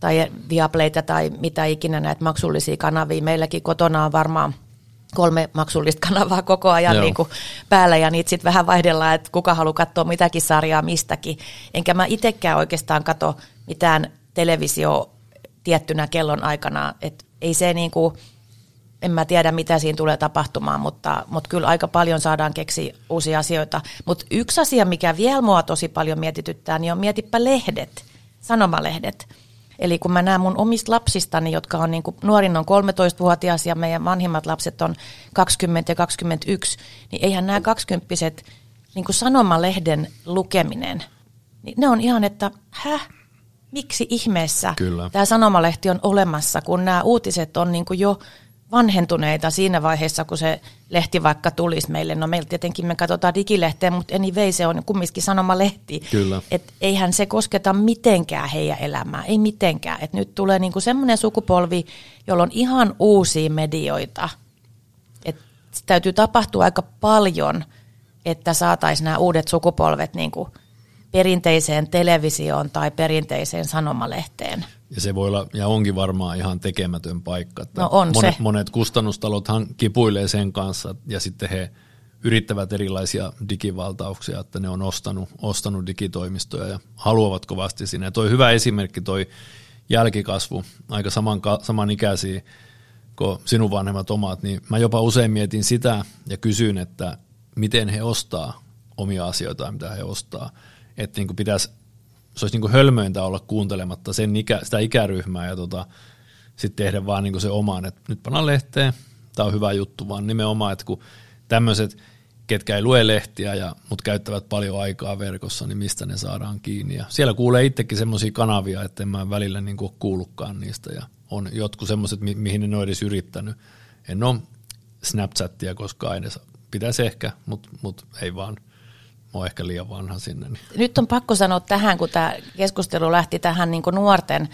tai Viaplayta tai mitä ikinä näitä maksullisia kanavia. Meilläkin kotona on varmaan kolme maksullista *laughs* kanavaa koko ajan niin kuin päällä ja niitä sitten vähän vaihdellaan, että kuka haluaa katsoa mitäkin sarjaa mistäkin. Enkä mä itsekään oikeastaan katso mitään televisio tiettynä kellon aikana, että ei se niin kuin, en mä tiedä, mitä siinä tulee tapahtumaan, mutta, mutta kyllä aika paljon saadaan keksiä uusia asioita. Mutta yksi asia, mikä vielä mua tosi paljon mietityttää, niin on mietipä lehdet, sanomalehdet. Eli kun mä näen mun omista lapsistani, jotka on niin kuin, nuorin on 13-vuotias ja meidän vanhimmat lapset on 20 ja 21, niin eihän nämä 20 niin kuin sanomalehden lukeminen, niin ne on ihan, että häh, miksi ihmeessä Kyllä. tämä sanomalehti on olemassa, kun nämä uutiset on niin kuin jo vanhentuneita siinä vaiheessa, kun se lehti vaikka tulisi meille. No meillä tietenkin me katsotaan digilehteä, mutta anyway se on kumminkin sanomalehti. Kyllä. Et eihän se kosketa mitenkään heidän elämää, ei mitenkään. Et nyt tulee niinku semmoinen sukupolvi, jolla on ihan uusia medioita. Et täytyy tapahtua aika paljon, että saataisiin nämä uudet sukupolvet niinku perinteiseen televisioon tai perinteiseen sanomalehteen. Ja se voi olla, ja onkin varmaan ihan tekemätön paikka. Että no on monet, se. monet kustannustalothan kipuilee sen kanssa, ja sitten he yrittävät erilaisia digivaltauksia, että ne on ostanut, ostanut digitoimistoja ja haluavat kovasti sinne. Ja toi hyvä esimerkki, toi jälkikasvu, aika saman, samanikäisiä kuin sinun vanhemmat omat, niin mä jopa usein mietin sitä ja kysyn, että miten he ostaa omia asioita, mitä he ostaa. Että niin pitäisi, se olisi niin hölmöintä olla kuuntelematta sen ikä, sitä ikäryhmää ja tota, sitten tehdä vaan niin se omaan, että nyt pannaan lehteen, tämä on hyvä juttu, vaan nimenomaan, että kun tämmöiset, ketkä ei lue lehtiä, ja, mutta käyttävät paljon aikaa verkossa, niin mistä ne saadaan kiinni. Ja siellä kuulee itsekin semmoisia kanavia, että en mä välillä niin kuin kuullutkaan niistä, ja on jotkut semmoiset, mi- mihin en ole edes yrittänyt. En ole Snapchattia koskaan edes, pitäisi ehkä, mutta mut ei vaan – mä oon ehkä liian vanha sinne. Niin. Nyt on pakko sanoa tähän, kun tämä keskustelu lähti tähän niin nuorten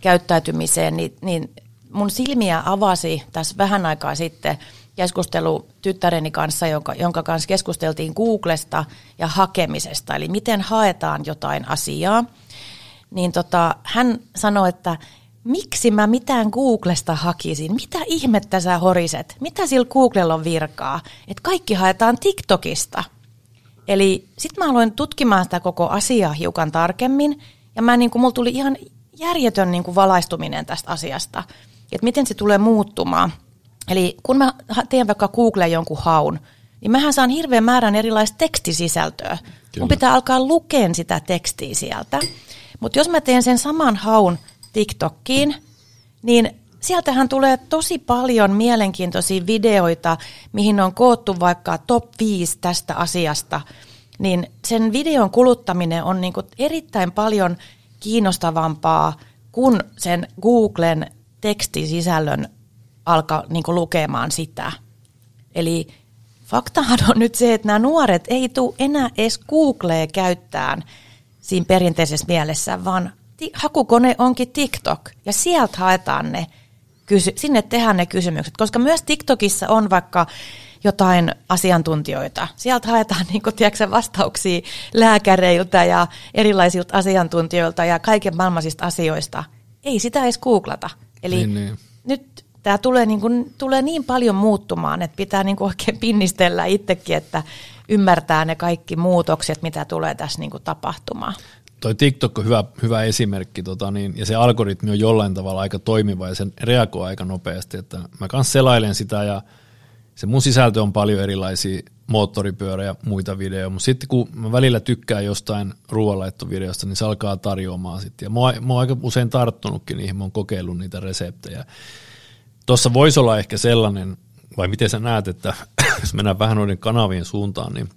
käyttäytymiseen, niin, niin mun silmiä avasi tässä vähän aikaa sitten keskustelu tyttäreni kanssa, jonka, jonka kanssa keskusteltiin Googlesta ja hakemisesta, eli miten haetaan jotain asiaa. Niin tota, hän sanoi, että miksi mä mitään Googlesta hakisin? Mitä ihmettä sä horiset? Mitä sillä Googlella on virkaa? Että kaikki haetaan TikTokista. Eli sitten mä aloin tutkimaan sitä koko asiaa hiukan tarkemmin, ja mä niin kuin, mulla tuli ihan järjetön niin kuin valaistuminen tästä asiasta, että miten se tulee muuttumaan. Eli kun mä teen vaikka Google jonkun haun, niin mähän saan hirveän määrän erilaista tekstisisältöä. Kyllä. Mun pitää alkaa lukea sitä tekstiä sieltä. Mutta jos mä teen sen saman haun TikTokkiin, niin sieltähän tulee tosi paljon mielenkiintoisia videoita, mihin on koottu vaikka top 5 tästä asiasta. Niin sen videon kuluttaminen on niinku erittäin paljon kiinnostavampaa kuin sen Googlen tekstisisällön alkaa niin lukemaan sitä. Eli faktahan on nyt se, että nämä nuoret ei tule enää edes Googlea käyttään siinä perinteisessä mielessä, vaan hakukone onkin TikTok ja sieltä haetaan ne, sinne tehdään ne kysymykset, koska myös TikTokissa on vaikka jotain asiantuntijoita. Sieltä haetaan niin kuin, tiedätkö, vastauksia lääkäreiltä ja erilaisilta asiantuntijoilta ja kaiken maailmaisista asioista. Ei sitä edes googlata. Eli niin, niin. nyt tämä tulee niin, kuin, tulee niin paljon muuttumaan, että pitää niin kuin oikein pinnistellä itsekin, että ymmärtää ne kaikki muutokset, mitä tulee tässä niin kuin tapahtumaan. Toi TikTok on hyvä, hyvä esimerkki, tota niin, ja se algoritmi on jollain tavalla aika toimiva ja sen reagoi aika nopeasti. Että mä kanssa selailen sitä ja se mun sisältö on paljon erilaisia moottoripyörä ja muita videoita, mutta sitten kun mä välillä tykkään jostain ruoanlaittovideosta, niin se alkaa tarjoamaan sitten. Ja mä oon, mä oon aika usein tarttunutkin niihin, mä oon kokeillut niitä reseptejä. Tuossa voisi olla ehkä sellainen, vai miten sä näet, että *coughs* jos mennään vähän noiden kanavien suuntaan, niin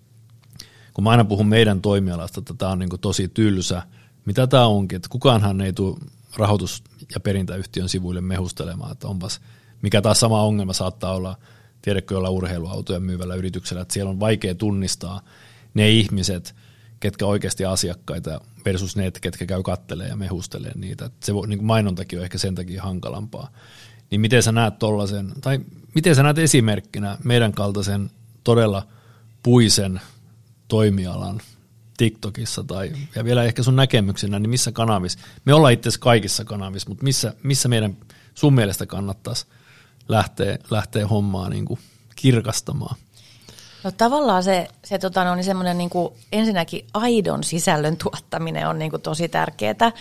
kun mä aina puhun meidän toimialasta, että tämä on niin tosi tylsä, mitä tämä onkin, että kukaanhan ei tule rahoitus- ja perintäyhtiön sivuille mehustelemaan, että onpas, mikä taas sama ongelma saattaa olla, tiedätkö, olla urheiluautoja myyvällä yrityksellä, että siellä on vaikea tunnistaa ne ihmiset, ketkä oikeasti asiakkaita versus ne, ketkä käy kattelee ja mehustelee niitä. Että se voi, niin mainontakin on ehkä sen takia hankalampaa. Niin miten sä näet tollasen, tai miten sä näet esimerkkinä meidän kaltaisen todella puisen toimialan TikTokissa tai, ja vielä ehkä sun näkemyksenä, niin missä kanavissa, me ollaan itse kaikissa kanavissa, mutta missä, missä meidän sun mielestä kannattaisi lähteä, lähteä hommaa niin kuin kirkastamaan? No tavallaan se, se tota, no, niin semmoinen niin ensinnäkin aidon sisällön tuottaminen on niin kuin, tosi tärkeää.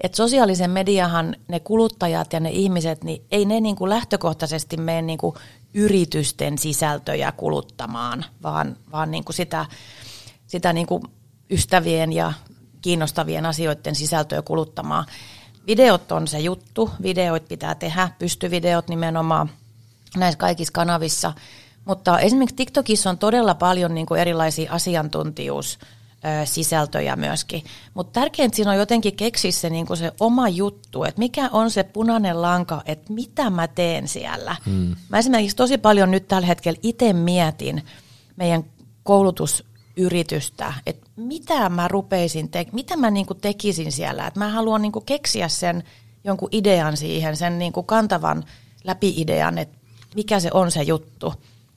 Et sosiaalisen mediahan ne kuluttajat ja ne ihmiset, niin ei ne niin kuin, lähtökohtaisesti mene niin kuin, yritysten sisältöjä kuluttamaan, vaan, vaan niin kuin sitä, sitä niin kuin, ystävien ja kiinnostavien asioiden sisältöä kuluttamaan. Videot on se juttu, videoit pitää tehdä, pystyvideot nimenomaan näissä kaikissa kanavissa – mutta esimerkiksi TikTokissa on todella paljon niin kuin erilaisia asiantuntijuus sisältöjä myöskin. Mutta tärkeintä siinä on jotenkin keksiä se, niin se oma juttu, että mikä on se punainen lanka, että mitä mä teen siellä. Hmm. Mä esimerkiksi tosi paljon nyt tällä hetkellä itse mietin meidän koulutusyritystä, että mitä mä rupeisin, te- mitä mä niin kuin tekisin siellä. Että mä haluan niin kuin keksiä sen jonkun idean siihen, sen niin kuin kantavan läpi-idean, että mikä se on se juttu.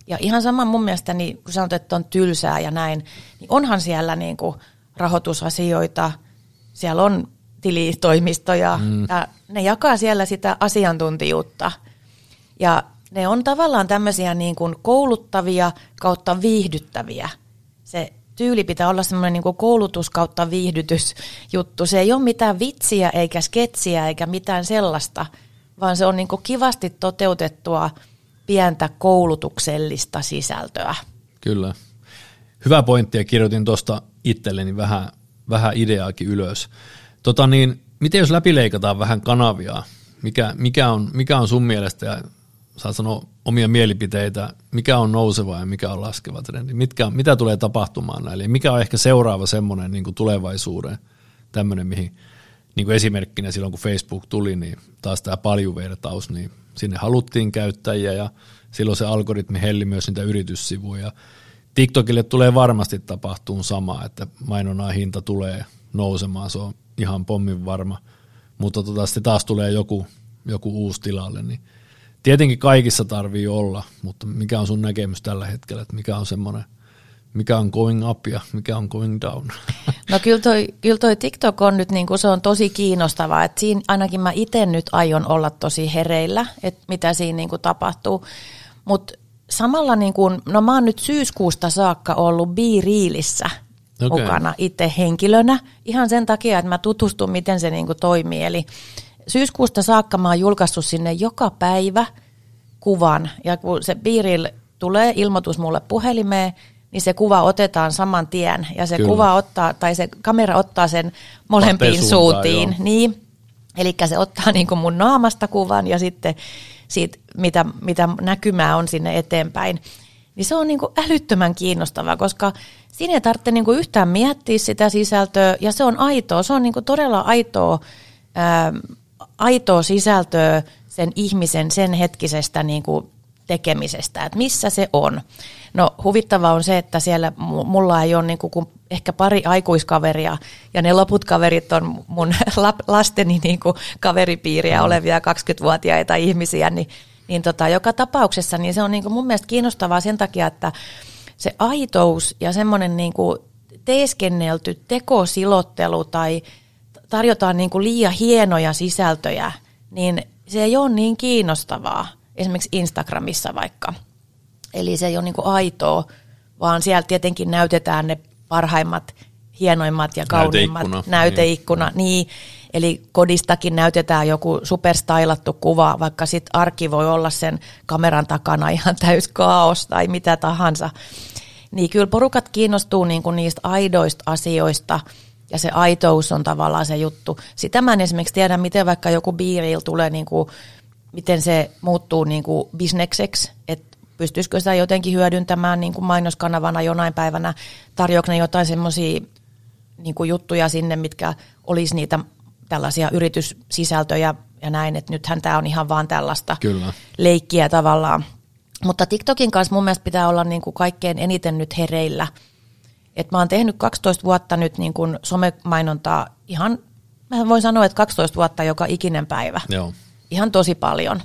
Ja ihan sama mun mielestä, niin kun sanot, että on tylsää ja näin, niin onhan siellä niin kuin rahoitusasioita, siellä on tilitoimistoja mm. ja ne jakaa siellä sitä asiantuntijuutta. Ja ne on tavallaan tämmöisiä niin kuin kouluttavia kautta viihdyttäviä. Se tyyli pitää olla semmoinen niin koulutus kautta viihdytysjuttu. Se ei ole mitään vitsiä eikä sketsiä eikä mitään sellaista, vaan se on niin kuin kivasti toteutettua pientä koulutuksellista sisältöä. Kyllä. Hyvä pointti ja kirjoitin tuosta itselleni vähän, vähän ideaakin ylös. Tota niin, miten jos läpileikataan vähän kanavia, mikä, mikä, on, mikä on sun mielestä, ja saa sanoa omia mielipiteitä, mikä on nouseva ja mikä on laskeva trendi, mitkä, mitä tulee tapahtumaan näille, mikä on ehkä seuraava semmoinen niin tulevaisuuden tämmöinen, mihin niin kuin esimerkkinä silloin kun Facebook tuli, niin taas tämä paljuvertaus, niin sinne haluttiin käyttäjiä ja silloin se algoritmi helli myös niitä yrityssivuja. TikTokille tulee varmasti tapahtuun sama, että mainonnan hinta tulee nousemaan, se on ihan pommin varma, mutta tota, sitten taas tulee joku, joku uusi tilalle, niin tietenkin kaikissa tarvii olla, mutta mikä on sun näkemys tällä hetkellä, että mikä on semmoinen, mikä on going up ja mikä on going down? *laughs* No kyllä toi, kyllä toi TikTok on nyt niin kuin se on tosi kiinnostavaa, että siinä ainakin mä itse nyt aion olla tosi hereillä, että mitä siinä niin kuin tapahtuu, mutta samalla niin kuin, no mä oon nyt syyskuusta saakka ollut B-Reelissä okay. mukana itse henkilönä, ihan sen takia, että mä tutustun, miten se niin kuin toimii, eli syyskuusta saakka mä oon julkaissut sinne joka päivä kuvan, ja kun se piiril tulee ilmoitus mulle puhelimeen, niin se kuva otetaan saman tien, ja se Kyllä. kuva ottaa, tai se kamera ottaa sen molempiin suuntiin, niin, eli se ottaa niin kuin mun naamasta kuvan, ja sitten siitä, mitä, mitä näkymää on sinne eteenpäin. Niin se on niin kuin älyttömän kiinnostavaa, koska siinä ei tarvitse niin kuin yhtään miettiä sitä sisältöä, ja se on aitoa, se on niin kuin todella aitoa ää, aitoa sisältöä sen ihmisen sen hetkisestä niin kuin tekemisestä, että missä se on. No huvittava on se, että siellä mulla ei ole niin kuin, ehkä pari aikuiskaveria ja ne loput kaverit on mun *laughs* lasteni niin kuin kaveripiiriä olevia 20-vuotiaita ihmisiä, niin, niin tota, joka tapauksessa niin se on niin kuin mun mielestä kiinnostavaa sen takia, että se aitous ja semmoinen niin kuin teeskennelty tekosilottelu tai tarjotaan niin kuin liian hienoja sisältöjä, niin se ei ole niin kiinnostavaa, esimerkiksi Instagramissa vaikka. Eli se ei ole niin kuin aitoa, vaan siellä tietenkin näytetään ne parhaimmat, hienoimmat ja kauniimmat näyteikkuna. näyteikkuna niin. niin. Eli kodistakin näytetään joku superstylattu kuva, vaikka sitten arki voi olla sen kameran takana *laughs* ihan täys kaos tai mitä tahansa. Niin kyllä porukat kiinnostuu niin kuin niistä aidoista asioista – ja se aitous on tavallaan se juttu. Sitä mä en esimerkiksi tiedä, miten vaikka joku biiril tulee, niin kuin, miten se muuttuu niin kuin bisnekseksi, että pystyisikö sitä jotenkin hyödyntämään niin kuin mainoskanavana jonain päivänä, tarjoako ne jotain semmoisia niin juttuja sinne, mitkä olisi niitä tällaisia yrityssisältöjä ja näin, että nythän tämä on ihan vaan tällaista Kyllä. leikkiä tavallaan. Mutta TikTokin kanssa mun mielestä pitää olla niin kuin kaikkein eniten nyt hereillä – et mä oon tehnyt 12 vuotta nyt niin kuin somemainontaa ihan, mä voin sanoa, että 12 vuotta joka ikinen päivä. Joo. Ihan tosi paljon.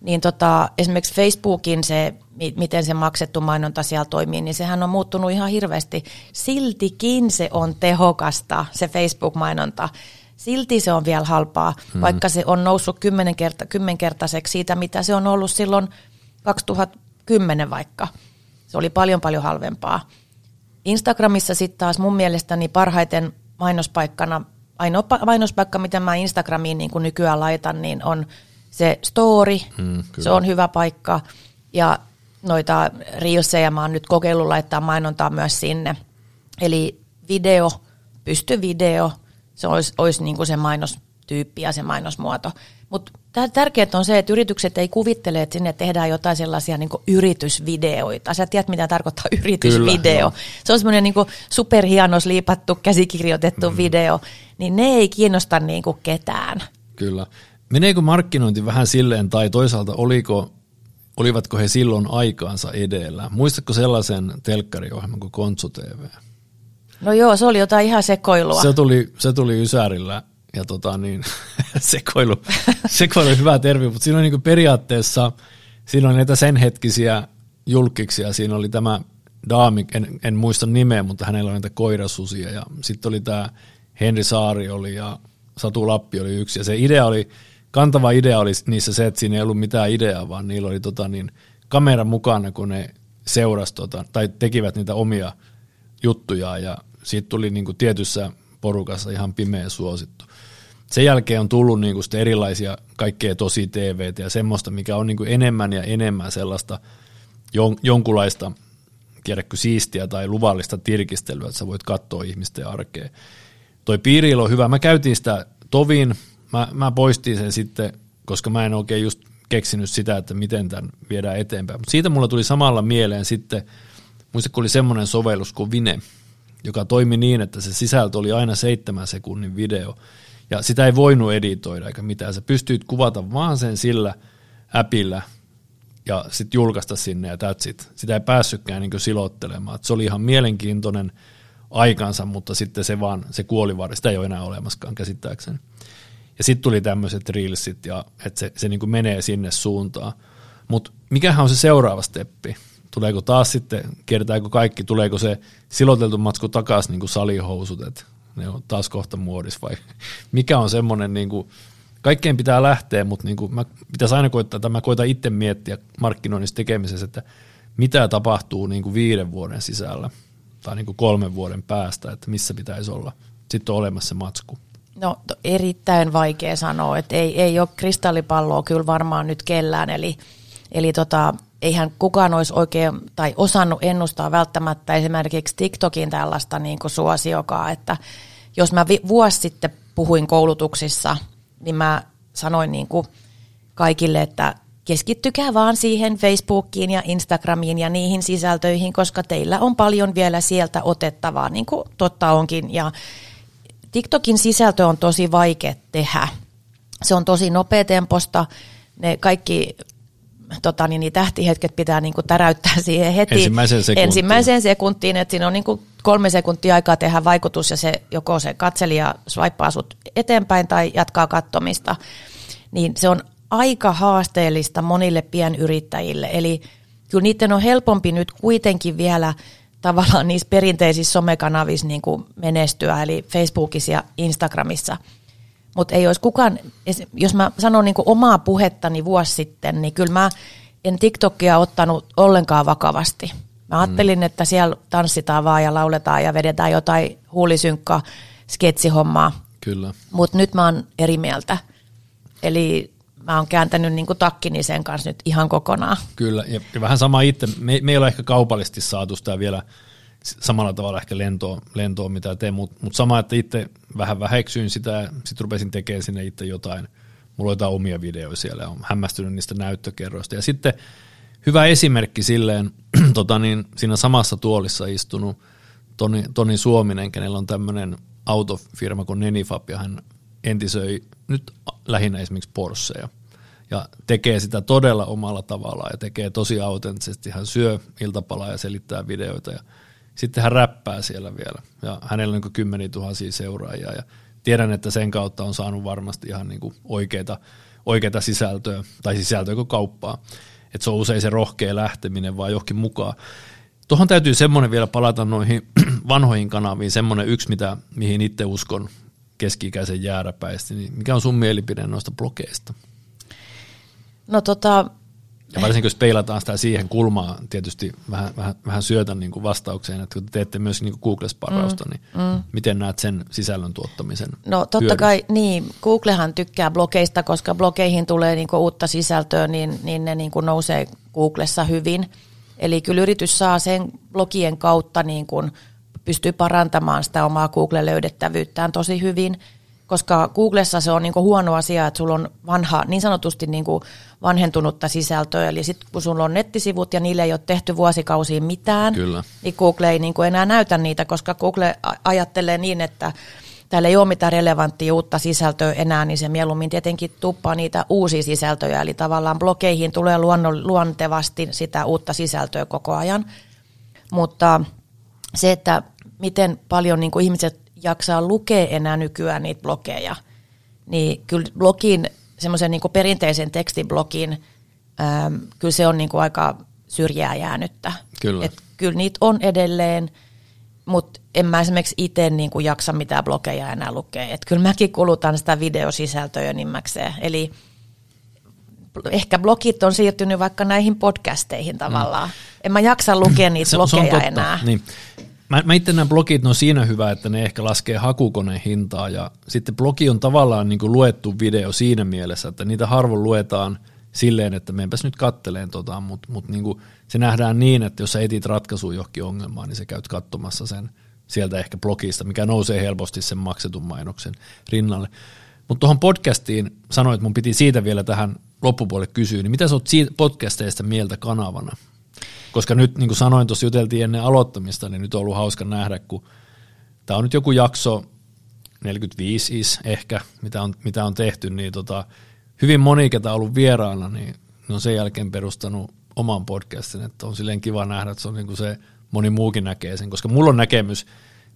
Niin tota, esimerkiksi Facebookin se, miten se maksettu mainonta siellä toimii, niin sehän on muuttunut ihan hirveästi. Siltikin se on tehokasta, se Facebook-mainonta. Silti se on vielä halpaa, hmm. vaikka se on noussut kymmenkerta, kymmenkertaiseksi siitä, mitä se on ollut silloin 2010 vaikka. Se oli paljon paljon halvempaa. Instagramissa sitten taas mun mielestäni parhaiten mainospaikkana, ainoa mainospaikka, mitä mä Instagramiin niin kuin nykyään laitan, niin on se story, mm, se on hyvä paikka. Ja noita reelseja mä oon nyt kokeillut laittaa mainontaa myös sinne. Eli video, pystyvideo, se olisi, olisi niin kuin se mainostyyppi ja se mainosmuoto. Mutta tärkeää on se, että yritykset ei kuvittele, että sinne tehdään jotain sellaisia niin yritysvideoita. Sä tiedät, mitä tarkoittaa *laughs* yritysvideo. Kyllä, se on semmoinen niin superhienos, liipattu, käsikirjoitettu mm. video, niin ne ei kiinnosta niin kuin ketään. Kyllä. Meneekö markkinointi vähän silleen, tai toisaalta oliko, olivatko he silloin aikaansa edellä? Muistatko sellaisen telkkariohjelman kuin Kontsu TV? No joo, se oli jotain ihan sekoilua. Se tuli, se tuli Ysärillä ja tota niin, *laughs* sekoilu, sekoilu hyvä termi, mutta siinä on niin periaatteessa, siinä on näitä sen hetkisiä julkiksia, siinä oli tämä daami, en, en muista nimeä, mutta hänellä oli näitä koirasusia. Ja sitten oli tämä Henri Saari oli ja Satu Lappi oli yksi. Ja se idea oli kantava idea oli niissä se, että siinä ei ollut mitään ideaa, vaan niillä oli tota, niin, kamera mukana, kun ne seurasi tota, tai tekivät niitä omia juttuja ja siitä tuli niin kuin tietyssä porukassa ihan pimeä suosittu. Sen jälkeen on tullut niin kuin erilaisia kaikkea tosi TVtä ja semmoista, mikä on niin kuin enemmän ja enemmän sellaista jon, jonkunlaista tiedätkö, siistiä tai luvallista tirkistelyä, että sä voit katsoa ihmisten arkea. Toi piiriilo on hyvä. Mä käytin sitä tovin, mä, mä poistin sen sitten, koska mä en oikein just keksinyt sitä, että miten tämän viedään eteenpäin. Mutta siitä mulla tuli samalla mieleen sitten, muista kun oli semmoinen sovellus kuin Vine, joka toimi niin, että se sisältö oli aina seitsemän sekunnin video, ja sitä ei voinut editoida eikä mitään. Sä pystyit kuvata vaan sen sillä äpillä, ja sitten julkaista sinne ja that's it. Sitä ei päässytkään niin silottelemaan. Et se oli ihan mielenkiintoinen aikansa, mutta sitten se vaan, se kuolivarri, sitä ei ole enää olemaskaan käsittääkseni. Ja sitten tuli tämmöiset reelsit, ja että se, se niin menee sinne suuntaan. Mutta mikähän on se seuraava steppi? Tuleeko taas sitten, kertääkö kaikki, tuleeko se siloteltu matsku takaisin niin kuin salihousut, että ne on taas kohta muodissa vai *laughs* mikä on semmoinen, niin kuin, kaikkeen pitää lähteä, mutta niin kuin mä pitäisi aina koittaa, tai mä koitan itse miettiä markkinoinnissa tekemisessä, että mitä tapahtuu niin kuin viiden vuoden sisällä tai niin kuin kolmen vuoden päästä, että missä pitäisi olla. Sitten on olemassa se matsku. No erittäin vaikea sanoa, että ei, ei ole kristallipalloa kyllä varmaan nyt kellään, eli, eli tota, eihän kukaan olisi oikein tai osannut ennustaa välttämättä esimerkiksi TikTokin tällaista niin kuin suosiokaa, että jos mä vuosi sitten puhuin koulutuksissa, niin mä sanoin niin kuin kaikille, että keskittykää vaan siihen Facebookiin ja Instagramiin ja niihin sisältöihin, koska teillä on paljon vielä sieltä otettavaa, niin kuin totta onkin. Ja TikTokin sisältö on tosi vaikea tehdä. Se on tosi nopeatemposta. Ne kaikki tota, niin, niin tähtihetket pitää niin kuin täräyttää siihen heti ensimmäiseen sekuntiin, ensimmäiseen sekuntiin että siinä on niin kuin kolme sekuntia aikaa tehdä vaikutus ja se joko se katselija swipeaa sut eteenpäin tai jatkaa kattomista. Niin se on aika haasteellista monille pienyrittäjille. Eli kyllä niiden on helpompi nyt kuitenkin vielä tavallaan niissä perinteisissä somekanavissa niin kuin menestyä, eli Facebookissa ja Instagramissa. Mutta ei olisi kukaan, jos mä sanon niin kuin omaa puhettani vuosi sitten, niin kyllä mä en TikTokia ottanut ollenkaan vakavasti. Mä ajattelin, mm. että siellä tanssitaan vaan ja lauletaan ja vedetään jotain huulisynkkaa sketsihommaa. Kyllä. Mutta nyt mä oon eri mieltä. Eli mä oon kääntänyt niin kuin takkini sen kanssa nyt ihan kokonaan. Kyllä, ja vähän sama itse. Me, me ei ole ehkä kaupallisesti saatu sitä vielä samalla tavalla ehkä lentoon, lentoon mitä teen, mutta mut sama, että itse vähän väheksyin sitä sitten rupesin tekemään sinne itse jotain. Mulla on jotain omia videoita siellä on hämmästynyt niistä näyttökerroista. Ja sitten hyvä esimerkki silleen, *clears throat* tota niin, siinä samassa tuolissa istunut Toni, Toni Suominen, kenellä on tämmöinen autofirma kuin Nenifab, ja hän entisöi nyt lähinnä esimerkiksi Porscheja ja tekee sitä todella omalla tavallaan ja tekee tosi autenttisesti. Hän syö iltapalaa ja selittää videoita ja sitten hän räppää siellä vielä ja hänellä on niin kymmeniä tuhansia seuraajia ja tiedän, että sen kautta on saanut varmasti ihan niin oikeita, oikeita sisältöä tai sisältöä kuin kauppaa. Että se on usein se rohkea lähteminen vaan johonkin mukaan. Tuohon täytyy semmoinen vielä palata noihin *clears throat* vanhoihin kanaviin, semmoinen yksi, mitä, mihin itse uskon keski-ikäisen jääräpäistä, niin mikä on sun mielipide noista blogeista? No tota... Ja varsinkin jos peilataan sitä siihen kulmaan, tietysti vähän, vähän, vähän syötän niin kuin vastaukseen, että kun te teette myös niin Google-sparausta, mm, niin mm. miten näet sen sisällön tuottamisen No totta hyödyn? kai, niin, Googlehan tykkää blogeista, koska blogeihin tulee niin kuin uutta sisältöä, niin, niin ne niin kuin nousee Googlessa hyvin. Eli kyllä yritys saa sen blogien kautta niin kuin pystyy parantamaan sitä omaa Google-löydettävyyttään tosi hyvin, koska Googlessa se on niin huono asia, että sulla on vanha, niin sanotusti niin vanhentunutta sisältöä, eli sitten kun sulla on nettisivut ja niille ei ole tehty vuosikausiin mitään, Kyllä. niin Google ei niin enää näytä niitä, koska Google ajattelee niin, että täällä ei ole mitään relevanttia uutta sisältöä enää, niin se mieluummin tietenkin tuppaa niitä uusia sisältöjä, eli tavallaan blogeihin tulee luontevasti sitä uutta sisältöä koko ajan, mutta se, että miten paljon niin kuin ihmiset jaksaa lukea enää nykyään niitä blogeja, niin kyllä blogin, semmoisen niin perinteisen tekstiblogin, ähm, kyllä se on niin kuin aika syrjää jäänyttä. Kyllä. Et kyllä niitä on edelleen, mutta en mä esimerkiksi itse niin kuin jaksa mitään blogeja enää lukea. Et kyllä mäkin kulutan sitä videosisältöä enimmäkseen. Eli ehkä blogit on siirtynyt vaikka näihin podcasteihin tavallaan. Mm. En mä jaksa lukea *clears throat* niitä se, blogeja se on totta. enää. Niin. Mä, mä itse nämä blogit on siinä hyvä, että ne ehkä laskee hakukoneen hintaa ja sitten blogi on tavallaan niin kuin luettu video siinä mielessä, että niitä harvoin luetaan silleen, että menenpäs nyt katteleen tota, mutta mut niin se nähdään niin, että jos sä etit ratkaisua johonkin ongelmaan, niin sä käyt katsomassa sen sieltä ehkä blogista, mikä nousee helposti sen maksetun mainoksen rinnalle. Mutta tuohon podcastiin sanoit, että mun piti siitä vielä tähän loppupuolelle kysyä, niin mitä sä oot podcasteista mieltä kanavana? Koska nyt, niin kuin sanoin, tuossa juteltiin ennen aloittamista, niin nyt on ollut hauska nähdä, kun tämä on nyt joku jakso 45 is ehkä, mitä on, mitä on tehty, niin tota, hyvin moni, ketä on ollut vieraana, niin ne on sen jälkeen perustanut oman podcastin, että on silleen kiva nähdä, että se on niin kuin se, moni muukin näkee sen, koska mulla on näkemys,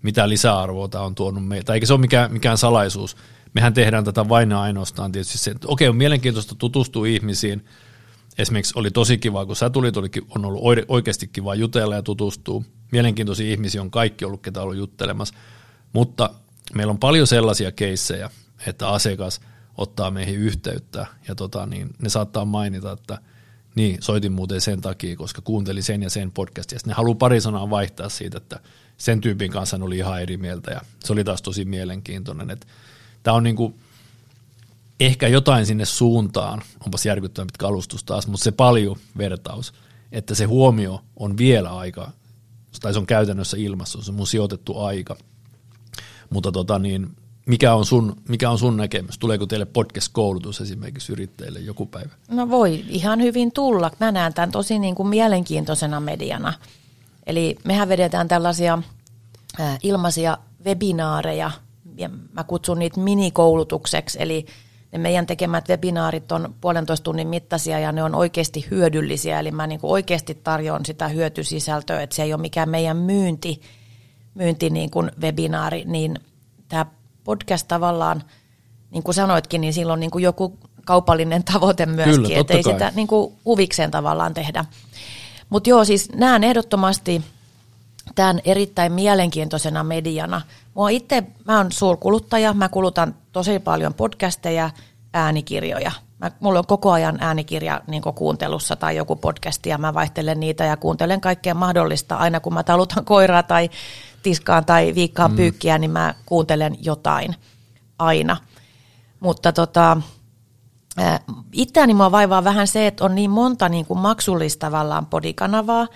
mitä lisäarvoa tämä on tuonut meitä, eikä se ole mikään, mikään salaisuus. Mehän tehdään tätä vain ainoastaan tietysti se, että okei, on mielenkiintoista tutustua ihmisiin, Esimerkiksi oli tosi kiva, kun sä tulit, oli, on ollut oikeasti kiva jutella ja tutustua. Mielenkiintoisia ihmisiä on kaikki ollut, ketä on ollut juttelemassa. Mutta meillä on paljon sellaisia keissejä, että asiakas ottaa meihin yhteyttä ja tota, niin ne saattaa mainita, että niin, soitin muuten sen takia, koska kuuntelin sen ja sen podcastia. Sitten ne haluaa pari sanaa vaihtaa siitä, että sen tyypin kanssa oli ihan eri mieltä ja se oli taas tosi mielenkiintoinen. Tämä on niin kuin, ehkä jotain sinne suuntaan, onpas järkyttävän pitkä alustus taas, mutta se paljon vertaus, että se huomio on vielä aika, tai se on käytännössä ilmassa, se on mun sijoitettu aika. Mutta tota niin, mikä on, sun, mikä on sun näkemys? Tuleeko teille podcast-koulutus esimerkiksi yrittäjille joku päivä? No voi ihan hyvin tulla. Mä näen tämän tosi niin kuin mielenkiintoisena mediana. Eli mehän vedetään tällaisia ilmaisia webinaareja, ja mä kutsun niitä minikoulutukseksi, eli ne meidän tekemät webinaarit on puolentoista tunnin mittaisia ja ne on oikeasti hyödyllisiä, eli mä niin kuin oikeasti tarjoan sitä hyötysisältöä, että se ei ole mikään meidän myynti, myynti niin kuin webinaari, niin tämä podcast tavallaan, niin kuin sanoitkin, niin silloin niin kuin joku kaupallinen tavoite myöskin, että ei sitä niin kuin huvikseen tavallaan tehdä. Mutta joo, siis näen ehdottomasti tämän erittäin mielenkiintoisena mediana. Mua itse, mä oon suurkuluttaja, mä kulutan tosi paljon podcasteja, äänikirjoja. Mä, mulla on koko ajan äänikirja niin kuuntelussa tai joku podcasti ja mä vaihtelen niitä ja kuuntelen kaikkea mahdollista. Aina kun mä talutan koiraa tai tiskaan tai viikkaan mm. pyykkiä, niin mä kuuntelen jotain aina. Mutta tota, itseäni mua vaivaa vähän se, että on niin monta niin kuin maksullista tavallaan podikanavaa,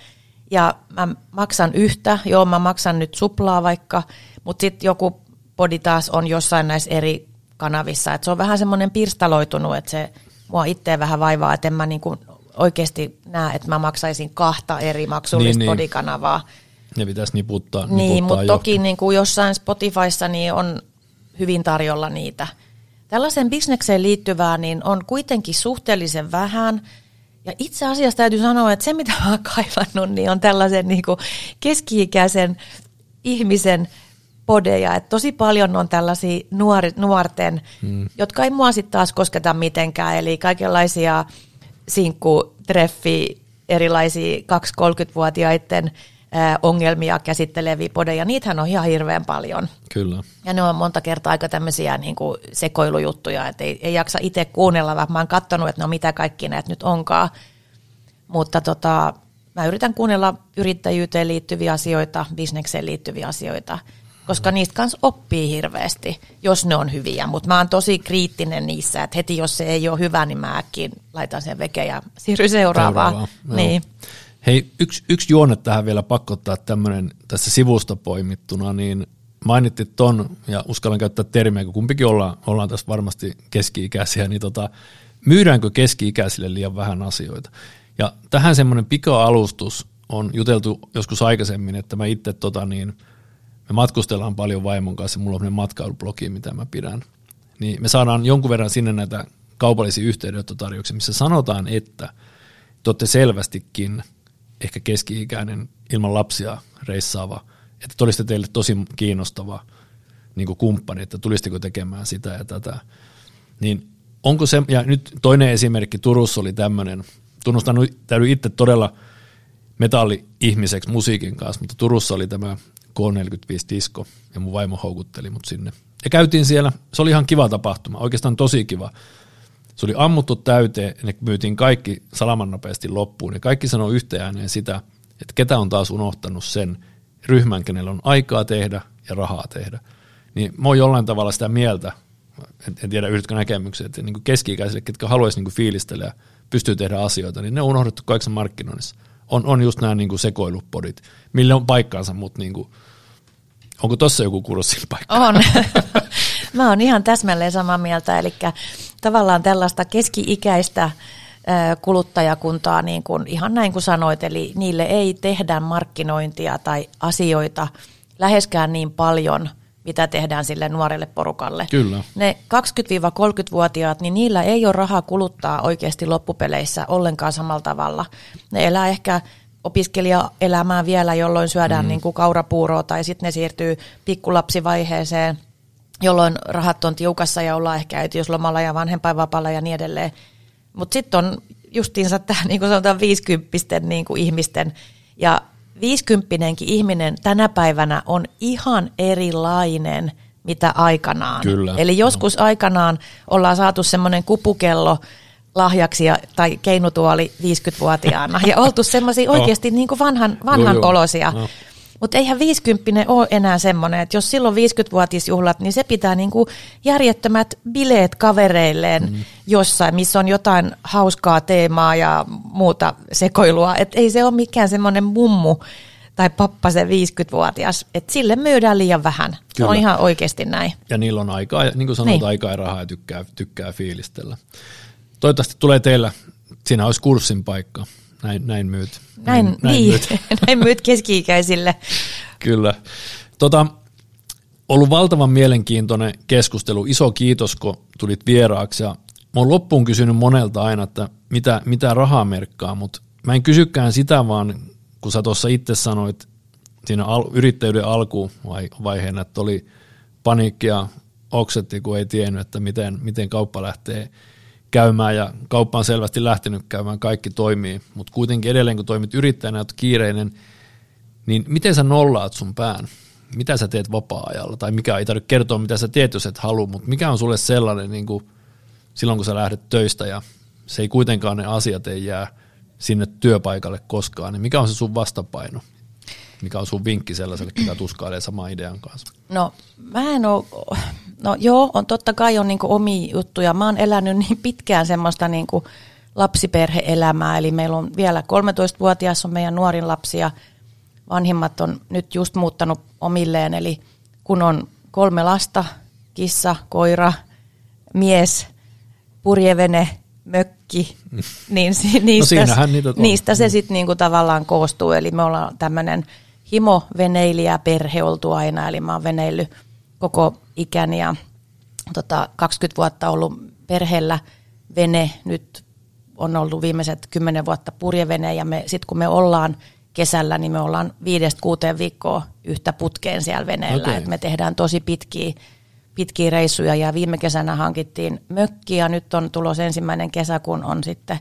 ja mä maksan yhtä, joo mä maksan nyt suplaa vaikka, mutta sitten joku podi taas on jossain näissä eri kanavissa, että se on vähän semmoinen pirstaloitunut, että se mua itse vähän vaivaa, että en mä niinku oikeasti näe, että mä maksaisin kahta eri maksullista niin, podikanavaa. Ne pitäisi niputtaa, niputtaa Niin, mutta toki niin kuin jossain Spotifyssa niin on hyvin tarjolla niitä. Tällaisen bisnekseen liittyvää niin on kuitenkin suhteellisen vähän – ja itse asiassa täytyy sanoa, että se mitä mä oon kaivannut, niin on tällaisen niin kuin keski-ikäisen ihmisen podeja. Että tosi paljon on tällaisia nuori, nuorten, hmm. jotka ei mua sitten taas kosketa mitenkään. Eli kaikenlaisia sinkkutreffi, erilaisia 2-30-vuotiaiden ongelmia käsitteleviä podeja, niitähän on ihan hirveän paljon. Kyllä. Ja ne on monta kertaa aika tämmöisiä niin kuin sekoilujuttuja, että ei, ei jaksa itse kuunnella, vaan mä oon katsonut, että no mitä kaikki näitä nyt onkaan. Mutta tota, mä yritän kuunnella yrittäjyyteen liittyviä asioita, bisnekseen liittyviä asioita, koska niistä kanssa oppii hirveästi, jos ne on hyviä. Mutta mä oon tosi kriittinen niissä, että heti jos se ei ole hyvä, niin mä äkkiin laitan sen veke ja siirryn seuraavaan. Seuraava, niin. Hei, yksi, yksi juone tähän vielä pakottaa tämmöinen tässä sivusta poimittuna, niin mainittiin ton, ja uskallan käyttää termiä, kun kumpikin ollaan, ollaan tässä varmasti keski-ikäisiä, niin tota, myydäänkö keski-ikäisille liian vähän asioita? Ja tähän semmoinen pika-alustus on juteltu joskus aikaisemmin, että mä itse tota niin, me matkustellaan paljon vaimon kanssa, mulla on matkailublogi, mitä mä pidän, niin me saadaan jonkun verran sinne näitä kaupallisia yhteydenottotarjouksia, missä sanotaan, että te olette selvästikin – ehkä keski-ikäinen ilman lapsia reissaava, että olisitte teille tosi kiinnostava niin kumppani, että tulisitteko tekemään sitä ja tätä. Niin onko se, ja nyt toinen esimerkki Turussa oli tämmöinen, tunnustan täytyy itse todella metalli-ihmiseksi musiikin kanssa, mutta Turussa oli tämä K45 Disco, ja mun vaimo houkutteli mut sinne. Ja käytiin siellä, se oli ihan kiva tapahtuma, oikeastaan tosi kiva. Se oli ammuttu täyteen, ne myytiin kaikki salaman nopeasti loppuun, ja kaikki sanoi yhteen ääneen sitä, että ketä on taas unohtanut sen ryhmän, kenellä on aikaa tehdä ja rahaa tehdä. Niin mä oon jollain tavalla sitä mieltä, en, en tiedä yhdytkö näkemyksiä, että niin keski-ikäisille, ketkä haluaisi niin fiilistellä ja pystyy tehdä asioita, niin ne on unohdettu kaikessa markkinoinnissa. On, on just nämä niin sekoilupodit, millä on paikkaansa, mutta kuin, onko tuossa joku kurssin paikka? On. *laughs* Mä oon ihan täsmälleen samaa mieltä, eli tavallaan tällaista keski-ikäistä kuluttajakuntaa, niin kuin, ihan näin kuin sanoit, eli niille ei tehdä markkinointia tai asioita läheskään niin paljon, mitä tehdään sille nuorelle porukalle. Kyllä. Ne 20-30-vuotiaat, niin niillä ei ole rahaa kuluttaa oikeasti loppupeleissä ollenkaan samalla tavalla. Ne elää ehkä opiskelijaelämää vielä, jolloin syödään mm. niin kuin kaurapuuroa tai sitten ne siirtyy pikkulapsivaiheeseen, jolloin rahat on tiukassa ja ollaan ehkä äitiyslomalla ja vanhempainvapaalla ja niin edelleen. Mutta sitten on justiinsa tämä *laughs* niin kuin sanotaan 50 niin kuin ihmisten ja 50 ihminen tänä päivänä on ihan erilainen mitä aikanaan. Kyllä. Eli joskus no. aikanaan ollaan saatu semmoinen kupukello lahjaksi ja, tai keinutuoli 50-vuotiaana ja oltu semmoisia *laughs* oikeasti niin kuin vanhan, vanhan kolosia. No. Mutta eihän 50 ole enää semmoinen, että jos silloin 50-vuotisjuhlat, niin se pitää niinku järjettömät bileet kavereilleen mm. jossain, missä on jotain hauskaa teemaa ja muuta sekoilua. Et ei se ole mikään semmoinen mummu tai pappa se 50-vuotias, että sille myydään liian vähän. Kyllä. Se on ihan oikeasti näin. Ja niillä on aikaa, niin kuin sanoit, niin. aikaa ja rahaa ja tykkää, tykkää fiilistellä. Toivottavasti tulee teillä, siinä olisi kurssin paikka näin, näin myyt. Näin, näin, näin, niin. myyt. *laughs* näin myyt keski-ikäisille. Kyllä. Tota, ollut valtavan mielenkiintoinen keskustelu. Iso kiitos, kun tulit vieraaksi. Ja mä oon loppuun kysynyt monelta aina, että mitä, mitä rahaa merkkaa, mutta mä en kysykään sitä, vaan kun sä tuossa itse sanoit siinä al- yrittäjyyden alkuvaiheena, että oli paniikkia oksetti, kun ei tiennyt, että miten, miten kauppa lähtee käymään ja kauppa on selvästi lähtenyt käymään, kaikki toimii, mutta kuitenkin edelleen kun toimit yrittäjänä, olet kiireinen, niin miten sä nollaat sun pään? Mitä sä teet vapaa-ajalla? Tai mikä ei tarvitse kertoa, mitä sä teet, jos et halua, mutta mikä on sulle sellainen niin kuin silloin, kun sä lähdet töistä ja se ei kuitenkaan ne asiat ei jää sinne työpaikalle koskaan, niin mikä on se sun vastapaino? Mikä on sun vinkki sellaiselle, joka tuskailee saman idean kanssa? No mä en ole, no joo, on totta kai on niinku omi juttuja. Mä oon elänyt niin pitkään semmoista niinku lapsiperheelämää, eli meillä on vielä 13-vuotias on meidän nuorin lapsi ja vanhimmat on nyt just muuttanut omilleen, eli kun on kolme lasta, kissa, koira, mies, purjevene, mökki, *laughs* niin niistä, no niitä niistä se sitten niinku tavallaan koostuu. Eli me ollaan tämmöinen himo-veneilijä perhe oltu aina, eli mä oon veneillyt koko ikäni ja tota, 20 vuotta ollut perheellä vene, nyt on ollut viimeiset 10 vuotta purjevene ja me, sitten kun me ollaan kesällä, niin me ollaan viidestä kuuteen viikkoa yhtä putkeen siellä veneellä, okay. me tehdään tosi pitkiä, pitkiä reissuja ja viime kesänä hankittiin mökki ja nyt on tulos ensimmäinen kesä, kun on sitten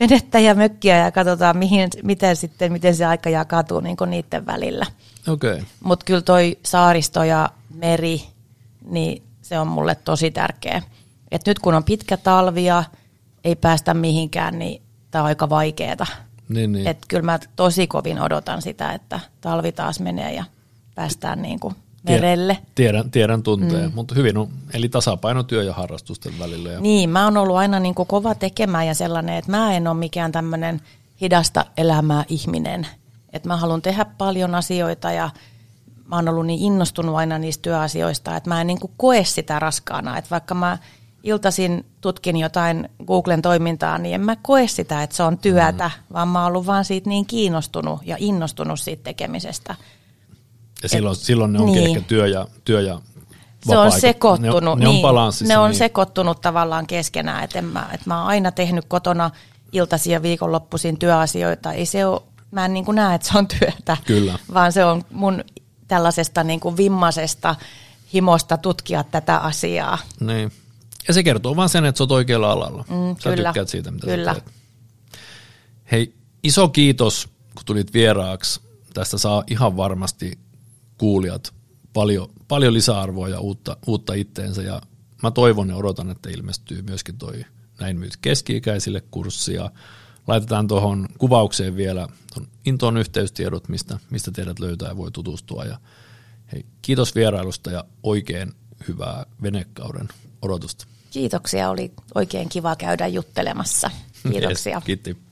venettä ja mökkiä ja katsotaan, mihin, miten, sitten, miten se aika jakautuu niin niiden välillä. Okay. Mutta kyllä toi saaristo ja meri, niin se on mulle tosi tärkeä. Et nyt kun on pitkä talvi ja ei päästä mihinkään, niin tämä on aika vaikeaa. Niin, niin. Et kyllä mä tosi kovin odotan sitä, että talvi taas menee ja päästään niin kuin merelle. Tiedän, tiedän tunteen, mm. mutta hyvin on, eli tasapaino työ ja harrastusten välillä. Ja... Niin, mä oon ollut aina niin kuin kova tekemään ja sellainen, että mä en ole mikään tämmöinen hidasta elämää ihminen. Että mä haluan tehdä paljon asioita ja mä oon ollut niin innostunut aina niistä työasioista, että mä en niin kuin koe sitä raskaana. Että vaikka mä iltaisin tutkin jotain Googlen toimintaa, niin en mä koe sitä, että se on työtä, mm. vaan mä oon ollut vaan siitä niin kiinnostunut ja innostunut siitä tekemisestä. Ja silloin, Et, silloin ne onkin niin. ehkä työ ja, työ ja se on sekoittunut. Ne, ne, niin, on ne on niin. sekoittunut tavallaan keskenään. Että mä, et mä oon aina tehnyt kotona iltaisin ja viikonloppuisin työasioita. Ei se ole, mä en niin näe, että se on työtä, Kyllä. vaan se on mun tällaisesta niin kuin vimmasesta himosta tutkia tätä asiaa. Niin. Ja se kertoo vaan sen, että sä oot oikealla alalla. Mm, sä kyllä. tykkäät siitä, mitä kyllä. sä teet. Hei, iso kiitos, kun tulit vieraaksi. Tästä saa ihan varmasti kuulijat paljon, paljon lisäarvoa ja uutta, uutta itteensä ja mä toivon ja odotan, että ilmestyy myöskin toi näin myyt keski-ikäisille kurssia. Laitetaan tuohon kuvaukseen vielä ton Intoon yhteystiedot, mistä, mistä teidät löytää ja voi tutustua. Ja hei, kiitos vierailusta ja oikein hyvää venekauden odotusta. Kiitoksia, oli oikein kiva käydä juttelemassa. Kiitoksia. Yes, kiitti.